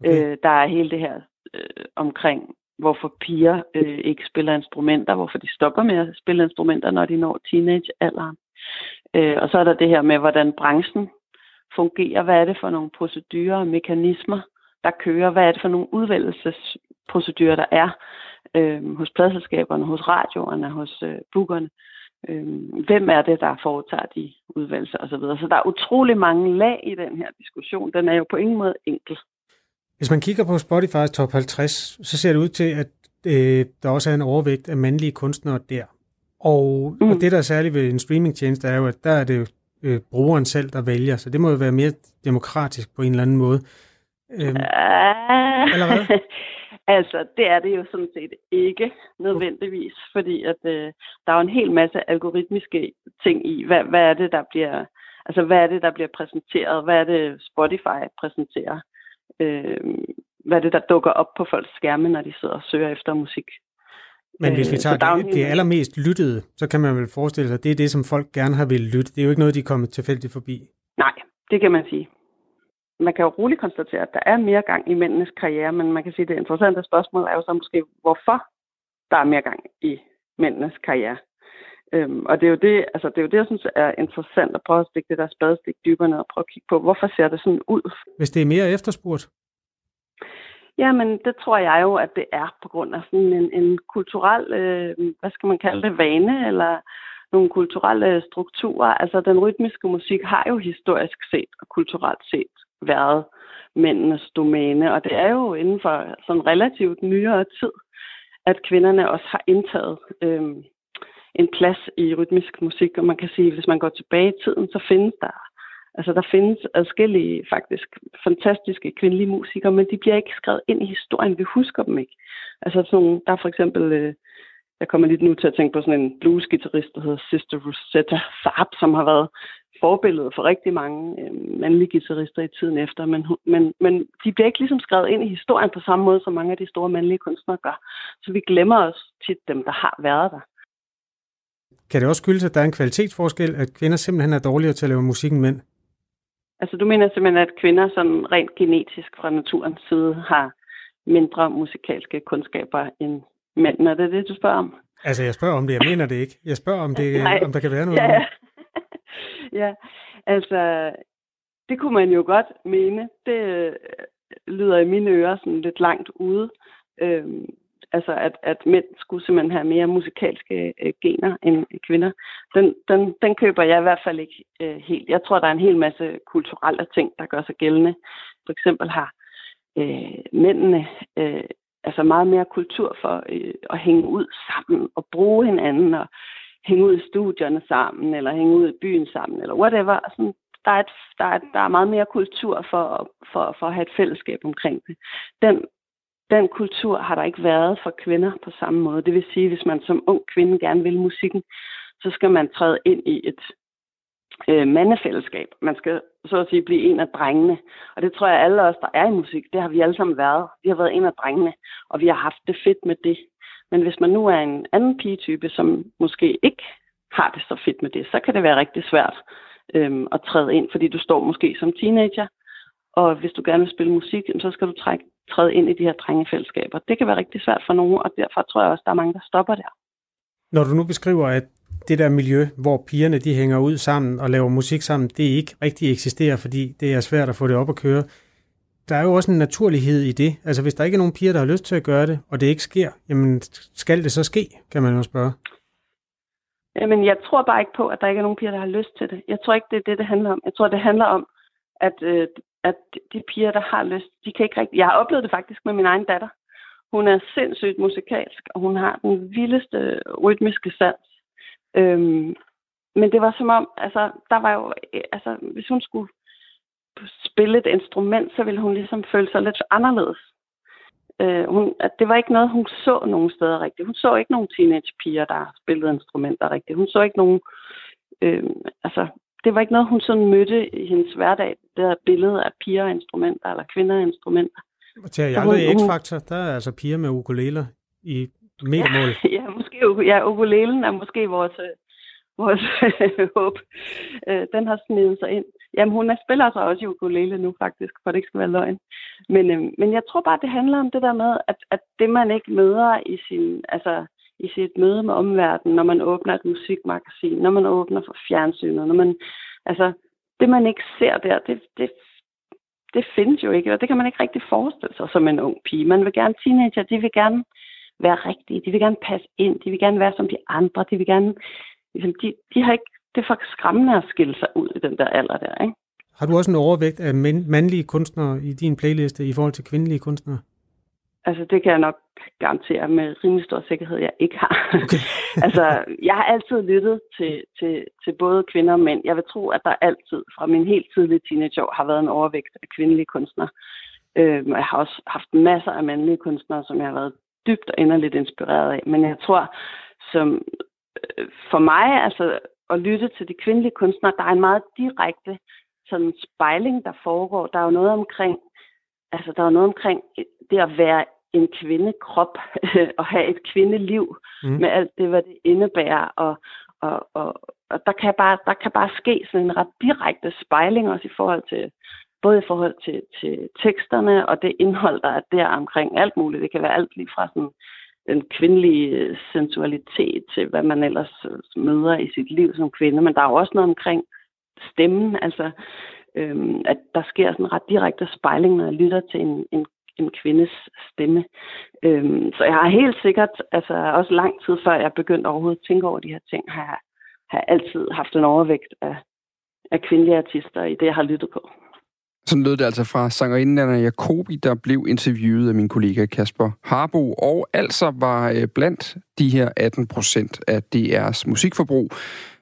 Okay. Øh, der er hele det her øh, omkring, hvorfor piger øh, ikke spiller instrumenter, hvorfor de stopper med at spille instrumenter, når de når teenagealderen. Øh, og så er der det her med, hvordan branchen fungerer. Hvad er det for nogle procedurer og mekanismer, der kører? Hvad er det for nogle udvælgelsesprocedurer, der er øh, hos pladselskaberne, hos radioerne, hos øh, bookerne? Øh, hvem er det, der foretager de udvalgelser osv.? Så der er utrolig mange lag i den her diskussion. Den er jo på ingen måde enkel. Hvis man kigger på Spotify's top 50, så ser det ud til, at øh, der også er en overvægt af mandlige kunstnere der. Og, mm. og det, der er særligt ved en streamingtjeneste, er jo, at der er det jo øh, brugeren selv, der vælger. Så det må jo være mere demokratisk på en eller anden måde. Øhm, uh, eller hvad? <laughs> altså, det er det jo sådan set ikke nødvendigvis, fordi at øh, der er jo en hel masse algoritmiske ting i. Hvad, hvad er det, der bliver... Altså, hvad er det, der bliver præsenteret? Hvad er det, Spotify præsenterer? Øh, hvad det der dukker op på folks skærme, når de sidder og søger efter musik. Men hvis vi Øh, tager er det, det allermest lyttede, så kan man vel forestille sig, at det er det, som folk gerne har vil lytte. Det er jo ikke noget, de er kommet tilfældigt forbi. Nej, det kan man sige. Man kan jo roligt konstatere, at der er mere gang i mændenes karriere, men man kan sige, at det interessante spørgsmål er jo så måske, hvorfor der er mere gang i mændenes karriere. Øhm, og det er, jo det, altså det er jo det, jeg synes er interessant at prøve at stikke det der spadestik dybere ned og prøve at kigge på, hvorfor ser det sådan ud? Hvis det er mere efterspurgt. Jamen, det tror jeg jo, at det er på grund af sådan en, en kulturel, øh, hvad skal man kalde det, vane, eller nogle kulturelle øh, strukturer. Altså, den rytmiske musik har jo historisk set og kulturelt set været mændenes domæne, og det er jo inden for sådan relativt nyere tid, at kvinderne også har indtaget øh, en plads i rytmisk musik, og man kan sige, at hvis man går tilbage i tiden, så findes der Altså, der findes adskillige faktisk fantastiske kvindelige musikere, men de bliver ikke skrevet ind i historien. Vi husker dem ikke. Altså, sådan, nogle- der er for eksempel, øh, jeg kommer lige nu til at tænke på sådan en bluesgitarrist, der hedder Sister Rosetta Tharpe, som har været forbillede for rigtig mange øh, mandlige guitarister i tiden efter, men, men, men de bliver ikke ligesom skrevet ind i historien på samme måde, som mange af de store mandlige kunstnere gør. Så vi glemmer også tit dem, der har været der. Kan det også skyldes, at der er en kvalitetsforskel, at kvinder simpelthen er dårligere til at lave musik end mænd? Altså, du mener simpelthen, at kvinder sådan rent genetisk fra naturens side har mindre musikalske kundskaber end mænd? Er det det, du spørger om? Altså, jeg spørger om det. Jeg mener det ikke. Jeg spørger, om, det, <laughs> Nej. om der kan være noget. Ja, <laughs> ja, altså, det kunne man jo godt mene. Det øh, lyder i mine ører sådan lidt langt ude. Øhm, altså, at, at mænd skulle simpelthen have mere musikalske øh, gener end kvinder. Den, den, den køber jeg i hvert fald ikke øh, helt. Jeg tror, der er en hel masse kulturelle ting, der gør sig gældende. For eksempel har øh, mændene øh, altså meget mere kultur for øh, at hænge ud sammen og bruge hinanden og hænge ud i studierne sammen, eller hænge ud i byen sammen, eller whatever. Sådan, der, er et, der, er, der er meget mere kultur for, for, for at have et fællesskab omkring det. Den, den kultur har der ikke været for kvinder på samme måde. Det vil sige, hvis man som ung kvinde gerne vil musikken, så skal man træde ind i et øh, mandefællesskab. Man skal så at sige blive en af drengene. Og det tror jeg alle os, der er i musik, det har vi alle sammen været. Vi har været en af drengene, og vi har haft det fedt med det. Men hvis man nu er en anden pigetype, som måske ikke har det så fedt med det, så kan det være rigtig svært øh, at træde ind, fordi du står måske som teenager, og hvis du gerne vil spille musik, så skal du trække, træde ind i de her drengefællesskaber. Det kan være rigtig svært for nogen, og derfor tror jeg også, der er mange, der stopper der. Når du nu beskriver, at det der miljø, hvor pigerne de hænger ud sammen og laver musik sammen, det ikke rigtig eksisterer, fordi det er svært at få det op at køre. Der er jo også en naturlighed i det. Altså hvis der ikke er nogen piger, der har lyst til at gøre det, og det ikke sker, jamen skal det så ske, kan man jo spørge. Jamen, jeg tror bare ikke på, at der ikke er nogen piger, der har lyst til det. Jeg tror ikke, det er det, det handler om. Jeg tror, det handler om, at, øh, at de piger, der har lyst, de kan ikke rigtig... Jeg har oplevet det faktisk med min egen datter. Hun er sindssygt musikalsk, og hun har den vildeste rytmiske sans. Øhm, men det var som om, altså, der var jo... Altså, hvis hun skulle spille et instrument, så ville hun ligesom føle sig lidt anderledes. Øh, hun, at det var ikke noget, hun så nogen steder rigtigt. Hun så ikke nogen teenagepiger, der spillede instrumenter rigtigt. Hun så ikke nogen... Øh, altså, det var ikke noget, hun sådan mødte i hendes hverdag, det der billede af piger og instrumenter, eller kvinder og instrumenter. Til Så andre i X-Factor, der er altså piger med ukuleler i metermål. <laughs> ja, måske, ja, ukulelen er måske vores, øh, vores <laughs> håb. Øh, Den har snedet sig ind. Jamen, hun er- spiller så også i ukulele nu faktisk, for det ikke skal være løgn. Men, øh, men jeg tror bare, det handler om det der med, at, at det man ikke møder i sin, altså, i sit møde med omverdenen, når man åbner et musikmagasin, når man åbner for fjernsynet, når man, altså, det man ikke ser der, det, det, det findes jo ikke, og det kan man ikke rigtig forestille sig som en ung pige. Man vil gerne, teenager, de vil gerne være rigtige, de vil gerne passe ind, de vil gerne være som de andre, de vil gerne, ligesom, de, de har ikke, det er for skræmmende at skille sig ud i den der alder der, ikke? Har du også en overvægt af mandlige kunstnere i din playliste i forhold til kvindelige kunstnere? Altså, det kan jeg nok garantere med rimelig stor sikkerhed, jeg ikke har. Okay. <laughs> altså, jeg har altid lyttet til, til, til både kvinder og mænd. Jeg vil tro, at der altid fra min helt tidlige teenageår har været en overvægt af kvindelige kunstnere. Øh, og jeg har også haft masser af mandlige kunstnere, som jeg har været dybt og inderligt inspireret af. Men jeg tror, som øh, for mig, altså at lytte til de kvindelige kunstnere, der er en meget direkte sådan spejling, der foregår. Der er jo noget omkring altså der er noget omkring det at være en kvindekrop <laughs> og have et kvindeliv mm. med alt det, hvad det indebærer. Og, og, og, og der, kan bare, der kan bare ske sådan en ret direkte spejling også i forhold til, både i forhold til, til teksterne og det indhold, der er der omkring alt muligt. Det kan være alt lige fra sådan den kvindelige sensualitet til, hvad man ellers møder i sit liv som kvinde. Men der er jo også noget omkring stemmen, altså øhm, at der sker sådan en ret direkte spejling, når jeg lytter til en, en, en kvindes stemme. Øhm, så jeg har helt sikkert, altså også lang tid før jeg begyndte overhovedet at tænke over de her ting, har jeg, har altid haft en overvægt af, af kvindelige artister i det, jeg har lyttet på. Sådan lød det altså fra sangerinden Anna Jacobi, der blev interviewet af min kollega Kasper Harbo, og altså var øh, blandt de her 18 procent af DR's musikforbrug,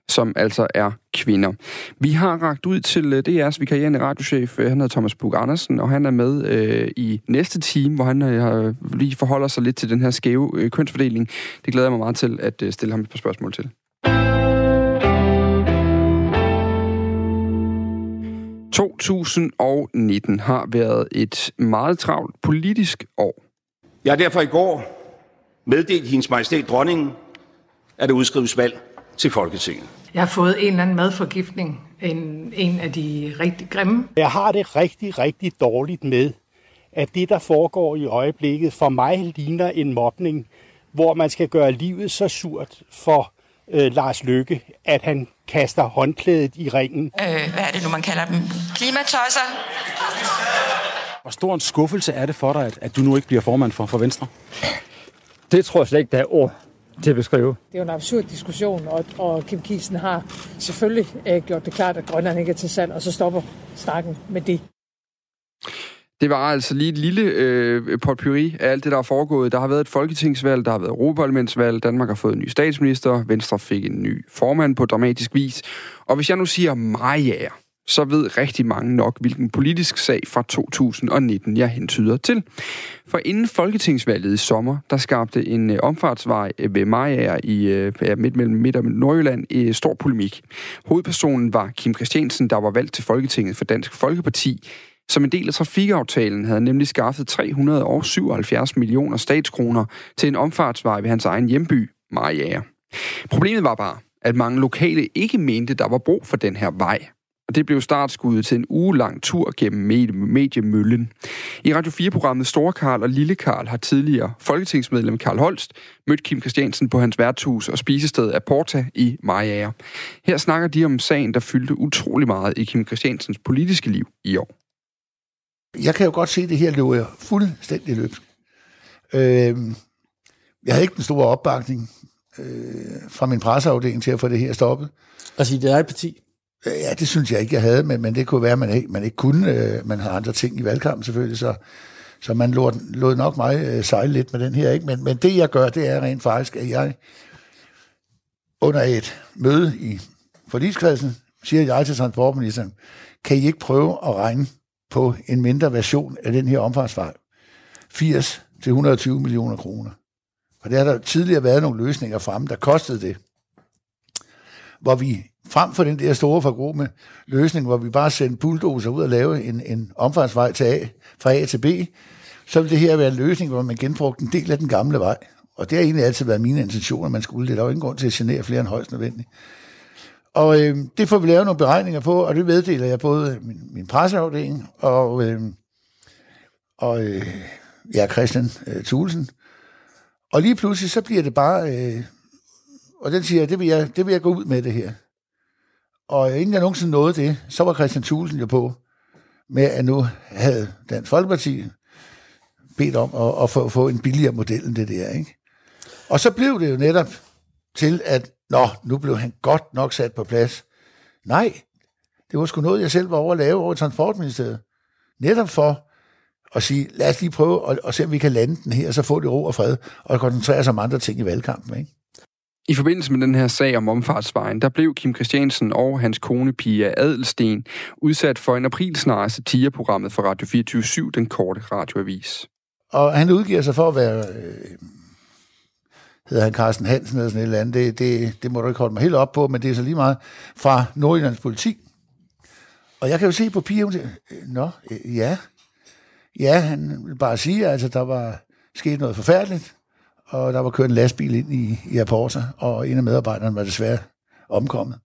som altså er kvinder. Vi har ragt ud til øh, DR's vikarierende radiochef, øh, han hedder Thomas Bug Andersen, og han er med øh, i næste time, hvor han øh, lige forholder sig lidt til den her skæve øh, kønsfordeling. Det glæder jeg mig meget til at øh, stille ham et par spørgsmål til. 2019 har været et meget travlt politisk år. Jeg har derfor i går meddelt hendes majestæt dronningen, at der udskrives valg til Folketinget. Jeg har fået en eller anden madforgiftning, en, en af de rigtig grimme. Jeg har det rigtig, rigtig dårligt med, at det, der foregår i øjeblikket, for mig ligner en mobning, hvor man skal gøre livet så surt for øh, Lars Løkke, at han kaster håndklædet i ringen. Øh, hvad er det nu, man kalder dem? Klimatosser? Hvor stor en skuffelse er det for dig, at, at du nu ikke bliver formand for, for Venstre? Det tror jeg slet ikke, der er ord til at beskrive. Det er jo en absurd diskussion, og, og Kim Kielsen har selvfølgelig øh, gjort det klart, at Grønland ikke er til salg, og så stopper snakken med det. Det var altså lige et lille øh, potpourri af alt det, der er foregået. Der har været et folketingsvalg, der har været europaparlamentsvalg, Danmark har fået en ny statsminister, Venstre fik en ny formand på dramatisk vis. Og hvis jeg nu siger Maja, så ved rigtig mange nok, hvilken politisk sag fra 2019 jeg hentyder til. For inden folketingsvalget i sommer, der skabte en øh, omfartsvej øh, ved Maja i øh, midt mellem Midt- og Nordjylland i stor polemik. Hovedpersonen var Kim Christiansen, der var valgt til Folketinget for Dansk Folkeparti, som en del af trafikaftalen havde nemlig skaffet 377 millioner statskroner til en omfartsvej ved hans egen hjemby, Mariager. Problemet var bare, at mange lokale ikke mente, der var brug for den her vej. Og det blev startskuddet til en ugelang tur gennem mediemøllen. I Radio 4-programmet Store Karl og Lille Karl har tidligere folketingsmedlem Karl Holst mødt Kim Christiansen på hans værtshus og spisested Aporta i Mariager. Her snakker de om sagen, der fyldte utrolig meget i Kim Christiansens politiske liv i år. Jeg kan jo godt se, at det her løber fuldstændig løbsk. Øh, jeg havde ikke den store opbakning øh, fra min presseafdeling til at få det her stoppet. Altså i det eget parti? Øh, ja, det synes jeg ikke, jeg havde, men, men det kunne være, at man ikke, man ikke kunne. Øh, man havde andre ting i valgkampen selvfølgelig, så, så man lod, lod nok mig øh, sejle lidt med den her. ikke. Men, men det, jeg gør, det er rent faktisk, at jeg under et møde i forligskredsen, siger jeg til transportministeren, kan I ikke prøve at regne på en mindre version af den her omfartsvej. 80 til 120 millioner kroner. For der har der tidligere været nogle løsninger fremme, der kostede det. Hvor vi frem for den der store forgrome løsning, hvor vi bare sendte bulldozer ud og lave en, en omfartsvej til A, fra A til B, så ville det her være en løsning, hvor man genbrugte en del af den gamle vej. Og det har egentlig altid været mine intentioner, man skulle. Det er der jo ingen grund til at genere flere end højst nødvendigt. Og øh, det får vi lavet nogle beregninger på, og det meddeler jeg både min, min presseafdeling og, øh, og øh, ja, Christian øh, Thulsen. Og lige pludselig, så bliver det bare... Øh, og den siger, det vil, jeg, det vil jeg gå ud med det her. Og inden jeg nogensinde nåede det, så var Christian Thulsen jo på med, at nu havde Dansk Folkeparti bedt om at, at få, få en billigere model end det der. Ikke? Og så blev det jo netop til, at nå, nu blev han godt nok sat på plads. Nej, det var sgu noget, jeg selv var over at lave over i Transportministeriet. Netop for at sige, lad os lige prøve at, at se, om vi kan lande den her, og så få det ro og fred, og koncentrere sig om andre ting i valgkampen. Ikke? I forbindelse med den her sag om omfartsvejen, der blev Kim Christiansen og hans kone Pia Adelsten udsat for en aprilsnare satireprogrammet for Radio 24 den korte radioavis. Og han udgiver sig for at være øh, hedder han Carsten Hansen eller sådan et eller andet, det, det, det må du ikke holde mig helt op på, men det er så lige meget fra Nordjyllands politi. Og jeg kan jo se på Pia, hun siger, øh, nå, øh, ja, Ja, han vil bare sige, altså, der var sket noget forfærdeligt, og der var kørt en lastbil ind i, i Aporta, og en af medarbejderne var desværre omkommet.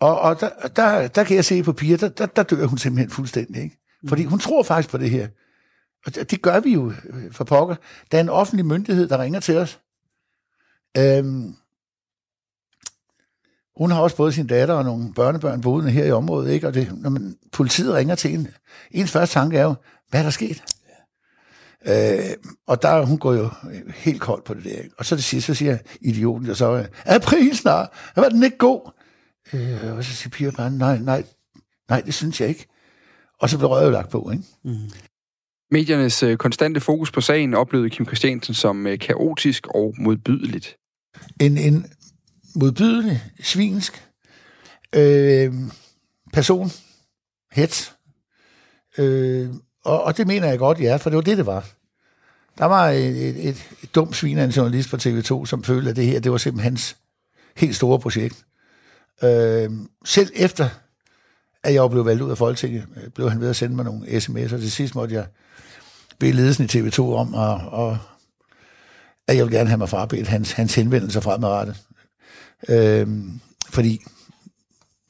Og, og der, der, der kan jeg se på Pia, der, der, der dør hun simpelthen fuldstændig. Ikke? Fordi hun tror faktisk på det her. Og det, det gør vi jo øh, for pokker. Der er en offentlig myndighed, der ringer til os. Øhm, hun har også både sin datter og nogle børnebørn boende her i området, ikke? Og det, når man, politiet ringer til en, ens første tanke er jo, hvad er der sket? Øh, og der hun går jo helt koldt på det der. Ikke? Og så det sidste, så siger idioten, og så er prisen snart? Var den ikke god? Øh, og så siger Pia bare, nej, nej, nej, det synes jeg ikke. Og så blev røget lagt på, ikke? Mm. Mediernes øh, konstante fokus på sagen oplevede Kim Christiansen som øh, kaotisk og modbydeligt. En, en modbydelig, svinsk øh, person, hets, øh, og, og det mener jeg godt, ja, for det var det, det var. Der var et, et, et, et dumt svin af en journalist på TV2, som følte, at det her, det var simpelthen hans helt store projekt. Øh, selv efter, at jeg blev valgt ud af Folketinget, øh, blev han ved at sende mig nogle sms'er. Til sidst måtte jeg bede ledelsen i TV2 om, og, og, at jeg vil gerne have mig frabedt hans, hans henvendelser fremadrettet. Øh, fordi,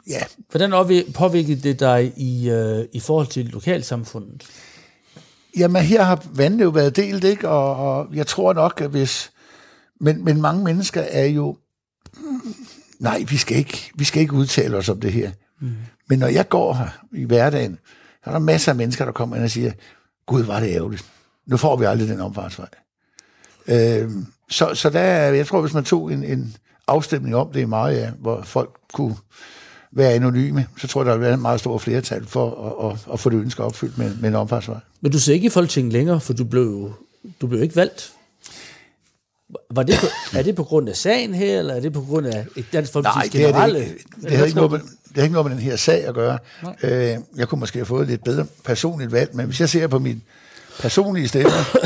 ja. Hvordan påvirkede det dig i, øh, i forhold til lokalsamfundet? Jamen, her har vandene jo været delt, ikke? Og, og jeg tror nok, at hvis... Men, men mange mennesker er jo... Nej, vi skal ikke, vi skal ikke udtale os om det her. Mm. Men når jeg går her i hverdagen, så er der masser af mennesker, der kommer ind og siger, Gud, var det ærgerligt. Nu får vi aldrig den omfartsvej. Øh, så, så der, jeg tror, hvis man tog en, en afstemning om det i meget, ja, hvor folk kunne være anonyme, så tror jeg, der vil være en meget stor flertal for at, at, at få det ønske opfyldt med, med en omfartsvej. Men du ser ikke i Folketinget længere, for du blev, du blev ikke valgt. Var det på, er det på grund af sagen her, eller er det på grund af Dansk Folkeparti's Nej, generelle... Det, det, det, det, har ikke noget med, det har ikke noget med den her sag at gøre. Øh, jeg kunne måske have fået lidt bedre personligt valg, men hvis jeg ser på min personlige stemmer,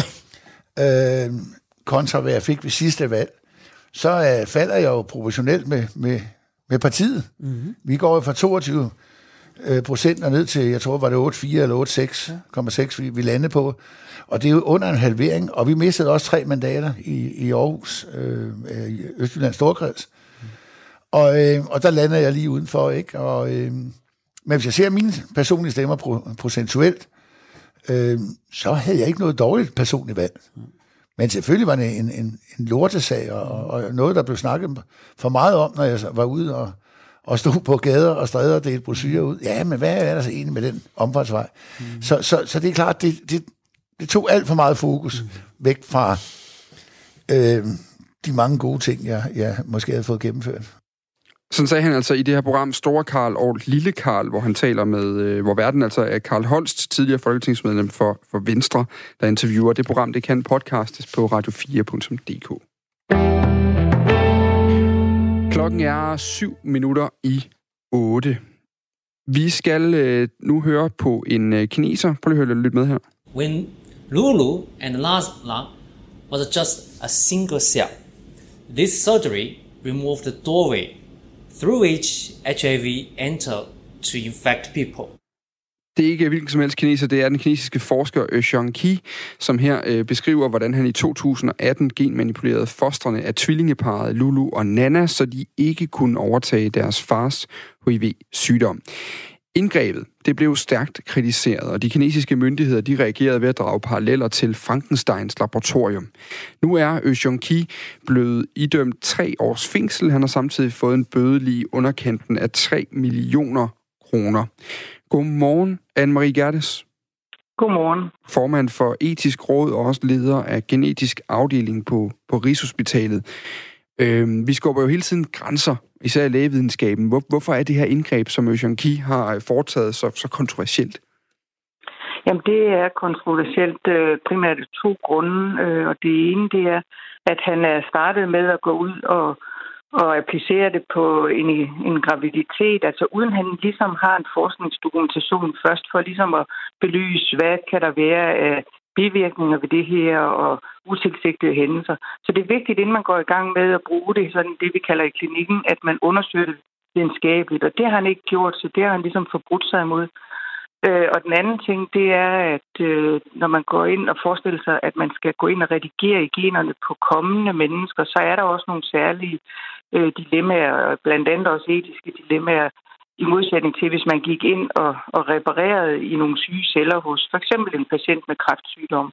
<coughs> øh, kontra hvad jeg fik ved sidste valg, så øh, falder jeg jo proportionelt med, med, med partiet. Mm-hmm. Vi går jo fra 22 øh, procent og ned til, jeg tror, var det 8,4 eller 8,6,6, vi, vi landede på. Og det er jo under en halvering, og vi mistede også tre mandater i, i Aarhus, øh, i Østjyllands Storkreds. Mm. Og, øh, og der lander jeg lige udenfor, ikke? Og, øh, men hvis jeg ser mine personlige stemmer pro, procentuelt, øh, så havde jeg ikke noget dårligt personligt valg. Mm. Men selvfølgelig var det en, en, en lortesag, og, og noget, der blev snakket for meget om, når jeg var ude og, og stod på gader og stræder og delte brosyrer ud. Ja, men hvad er der så egentlig med den omfartsvej? Mm. Så, så, så det er klart, det, det, det tog alt for meget fokus mm. væk fra øh, de mange gode ting, jeg, jeg måske havde fået gennemført. Sådan sagde han altså i det her program Store Karl og Lille Karl, hvor han taler med, øh, hvor verden altså er Karl Holst, tidligere folketingsmedlem for, for Venstre, der interviewer. Det program, det kan podcastes på radio4.dk. Klokken er 7 minutter i 8. Vi skal øh, nu høre på en øh, kineser. Prøv lige at lytte med her. When Lulu and Lars Lang was just a single cell, this surgery removed the doorway through which HIV enter to infect people. Det er ikke hvilken som helst kineser, det er den kinesiske forsker øh, Zhang Qi, som her øh, beskriver, hvordan han i 2018 genmanipulerede fostrene af tvillingeparet Lulu og Nana, så de ikke kunne overtage deres fars HIV-sygdom. Indgrebet det blev stærkt kritiseret, og de kinesiske myndigheder de reagerede ved at drage paralleller til Frankensteins laboratorium. Nu er Ki blevet idømt tre års fængsel. Han har samtidig fået en bøde lige underkanten af 3 millioner kroner. Godmorgen, Anne-Marie Gerdes. Godmorgen. Formand for Etisk Råd og også leder af genetisk afdeling på, på Rigshospitalet. Øh, vi skubber jo hele tiden grænser, især i lægevidenskaben. Hvor, hvorfor er det her indgreb, som Eugene Ki har øh, foretaget, så, så kontroversielt? Jamen, det er kontroversielt øh, primært to grunde. Øh, og det ene, det er, at han er startet med at gå ud og, og applicere det på en, en graviditet, altså uden han ligesom har en forskningsdokumentation først, for ligesom at belyse, hvad kan der være af bivirkninger ved det her og utilsigtede hændelser. Så det er vigtigt, inden man går i gang med at bruge det, sådan det vi kalder i klinikken, at man undersøger det videnskabeligt, og det har han ikke gjort, så det har han ligesom forbrudt sig imod. Øh, og den anden ting, det er, at øh, når man går ind og forestiller sig, at man skal gå ind og redigere i generne på kommende mennesker, så er der også nogle særlige øh, dilemmaer, blandt andet også etiske dilemmaer, i modsætning til, hvis man gik ind og, og reparerede i nogle syge celler hos for eksempel en patient med kræftsygdom.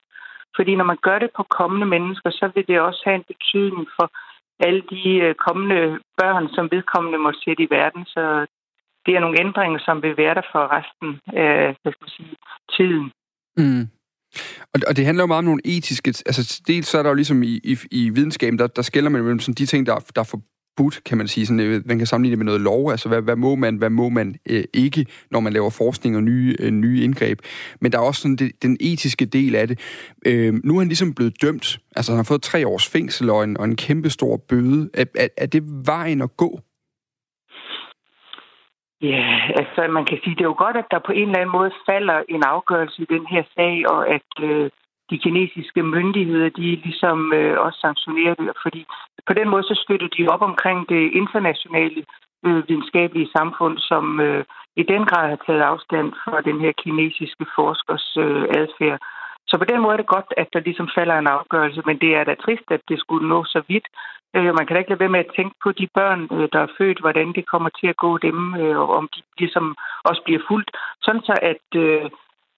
Fordi når man gør det på kommende mennesker, så vil det også have en betydning for alle de øh, kommende børn, som vedkommende må sætte i verden. Så det er nogle ændringer, som vil være der for resten af hvad skal man sige, tiden. Mm. Og, og det handler jo meget om nogle etiske... Altså, dels så er der jo ligesom i, i, i videnskaben, der, der skælder man mellem sådan de ting, der, der er forbudt, kan man sige. Sådan, øh, man kan sammenligne det med noget lov. Altså, hvad, hvad må man, hvad må man øh, ikke, når man laver forskning og nye, øh, nye indgreb. Men der er også sådan det, den etiske del af det. Øh, nu er han ligesom blevet dømt. Altså, han har fået tre års fængsel og en, og en kæmpe stor bøde. Er, er, er det vejen at gå? Ja, altså man kan sige, det er jo godt, at der på en eller anden måde falder en afgørelse i den her sag, og at øh, de kinesiske myndigheder, de ligesom øh, også sanktionerer det, fordi på den måde så støtter de op omkring det internationale øh, videnskabelige samfund, som øh, i den grad har taget afstand fra den her kinesiske forskers øh, adfærd. Så på den måde er det godt, at der ligesom falder en afgørelse, men det er da trist, at det skulle nå så vidt. Øh, man kan da ikke lade være med at tænke på de børn, øh, der er født, hvordan det kommer til at gå dem, øh, og om de ligesom også bliver fuldt, sådan så at øh,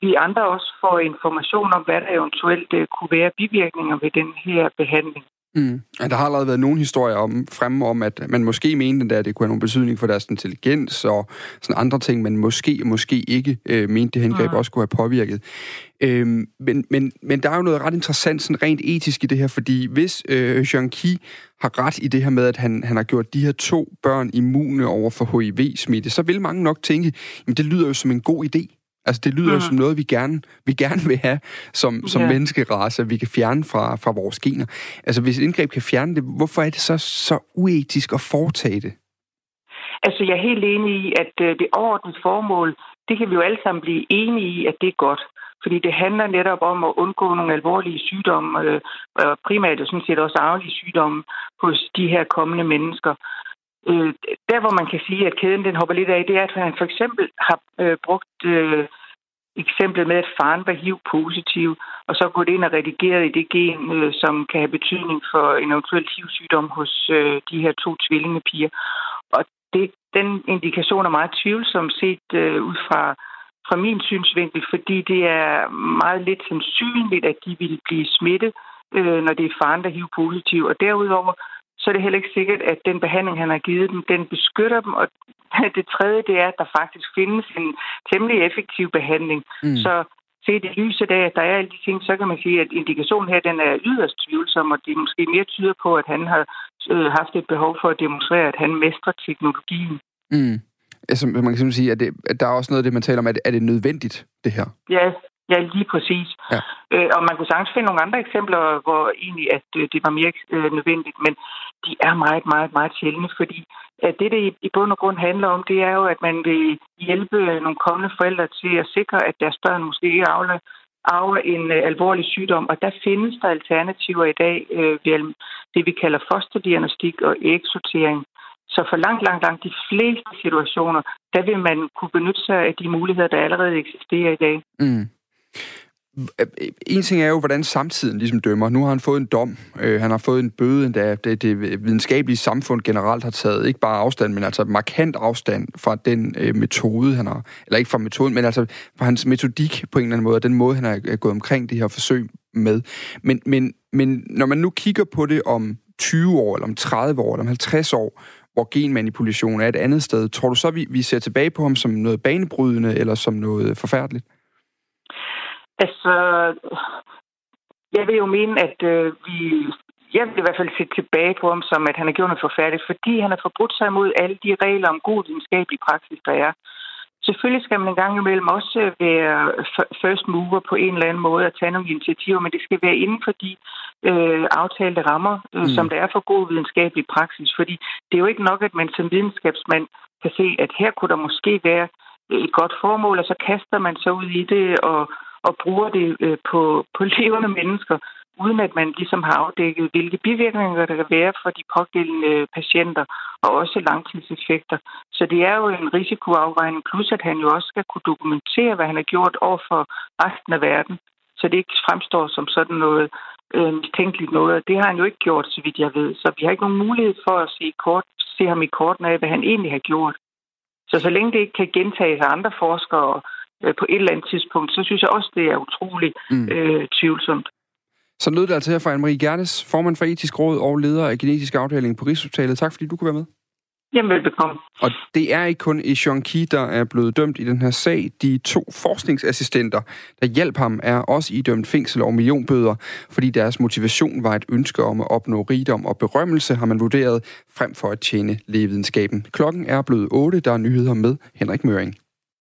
vi andre også får information om, hvad der eventuelt kunne være bivirkninger ved den her behandling. Mm. Der har allerede været nogle historier om, fremme om, at man måske mente, at det kunne have nogen betydning for deres intelligens og sådan andre ting, men måske måske ikke øh, mente, det hengreb mm. også kunne have påvirket. Øhm, men, men, men der er jo noget ret interessant sådan rent etisk i det her, fordi hvis øh, Jean Ki har ret i det her med, at han, han har gjort de her to børn immune over for HIV-smitte, så vil mange nok tænke, at det lyder jo som en god idé. Altså, det lyder jo som noget, vi gerne, vi gerne vil have som, som ja. menneskerace, vi kan fjerne fra, fra vores gener. Altså, hvis et indgreb kan fjerne det, hvorfor er det så, så uetisk at foretage det? Altså, jeg er helt enig i, at øh, det overordnede formål, det kan vi jo alle sammen blive enige i, at det er godt. Fordi det handler netop om at undgå nogle alvorlige sygdomme, øh, og primært sådan set også arvelige sygdomme hos de her kommende mennesker. Øh, der, hvor man kan sige, at kæden den hopper lidt af, det er, at han for eksempel har brugt eksemplet med, at faren var HIV-positiv, og så gået ind og redigeret i det gen, øh, som kan have betydning for en eventuel HIV-sygdom hos øh, de her to tvillingepiger. Og det, den indikation er meget tvivlsom set øh, ud fra, fra min synsvinkel, fordi det er meget lidt sandsynligt, at de ville blive smittet, øh, når det er faren, der er HIV-positiv. Og derudover så er det heller ikke sikkert, at den behandling, han har givet dem, den beskytter dem. Og <laughs> det tredje, det er, at der faktisk findes en temmelig effektiv behandling. Mm. Så set i lyset af, at der er alle de ting, så kan man sige, at indikationen her, den er yderst tvivlsom, og det måske mere tyder på, at han har øh, haft et behov for at demonstrere, at han mestrer teknologien. Mm. Altså, man kan simpelthen sige, at, det, at der er også noget af det, man taler om, at er det nødvendigt, det her? Ja, Ja, lige præcis. Ja. Øh, og man kunne sagtens finde nogle andre eksempler, hvor egentlig at øh, det var mere øh, nødvendigt, men de er meget, meget, meget sjældne, fordi at det, det i bund og grund handler om, det er jo, at man vil hjælpe nogle kommende forældre til at sikre, at deres børn måske ikke afler, arver en øh, alvorlig sygdom, og der findes der alternativer i dag øh, ved det, vi kalder fosterdiagnostik og ægsortering. Så for langt, langt, langt de fleste situationer, der vil man kunne benytte sig af de muligheder, der allerede eksisterer i dag. Mm. Øh, en ting er jo, hvordan samtiden ligesom dømmer. Nu har han fået en dom. Øh, han har fået en bøde, endda det, det videnskabelige samfund generelt har taget ikke bare afstand, men altså markant afstand fra den øh, metode, han har... Eller ikke fra metoden, men altså fra hans metodik på en eller anden måde, og den måde, han har gået omkring det her forsøg med. Men, men, men når man nu kigger på det om 20 år, eller om 30 år, eller om 50 år, hvor genmanipulation er et andet sted, tror du så, vi, vi ser tilbage på ham som noget banebrydende, eller som noget forfærdeligt? Altså, jeg vil jo mene, at øh, vi... Jeg vil i hvert fald se tilbage på ham som, at han har gjort noget forfærdeligt, fordi han har forbrudt sig imod alle de regler om god videnskabelig praksis, der er. Selvfølgelig skal man en gang imellem også være first mover på en eller anden måde at tage nogle initiativer, men det skal være inden for de øh, aftalte rammer, øh, mm. som der er for god videnskabelig praksis. Fordi det er jo ikke nok, at man som videnskabsmand kan se, at her kunne der måske være et godt formål, og så kaster man så ud i det og, og bruger det øh, på, på levende mennesker. uden at man ligesom har afdækket, hvilke bivirkninger der kan være for de pågældende patienter, og også langtidseffekter. Så det er jo en risikoafvejning, plus at han jo også skal kunne dokumentere, hvad han har gjort over for resten af verden, så det ikke fremstår som sådan noget øh, mistænkeligt noget. Det har han jo ikke gjort, så vidt jeg ved. Så vi har ikke nogen mulighed for at se, kort, se ham i korten af, hvad han egentlig har gjort. Så så længe det ikke kan gentages af andre forskere på et eller andet tidspunkt, så synes jeg også, det er utroligt mm. øh, tvivlsomt. Så lød det altså her fra Anne-Marie Gernes, formand for Etisk Råd og leder af genetisk afdeling på Rigshospitalet. Tak fordi du kunne være med. Jamen, velbekomme. Og det er ikke kun Jean Ki, der er blevet dømt i den her sag. De to forskningsassistenter, der hjalp ham, er også idømt fængsel og millionbøder, fordi deres motivation var et ønske om at opnå rigdom og berømmelse, har man vurderet, frem for at tjene lægevidenskaben. Klokken er blevet 8, der er nyheder med Henrik Møring.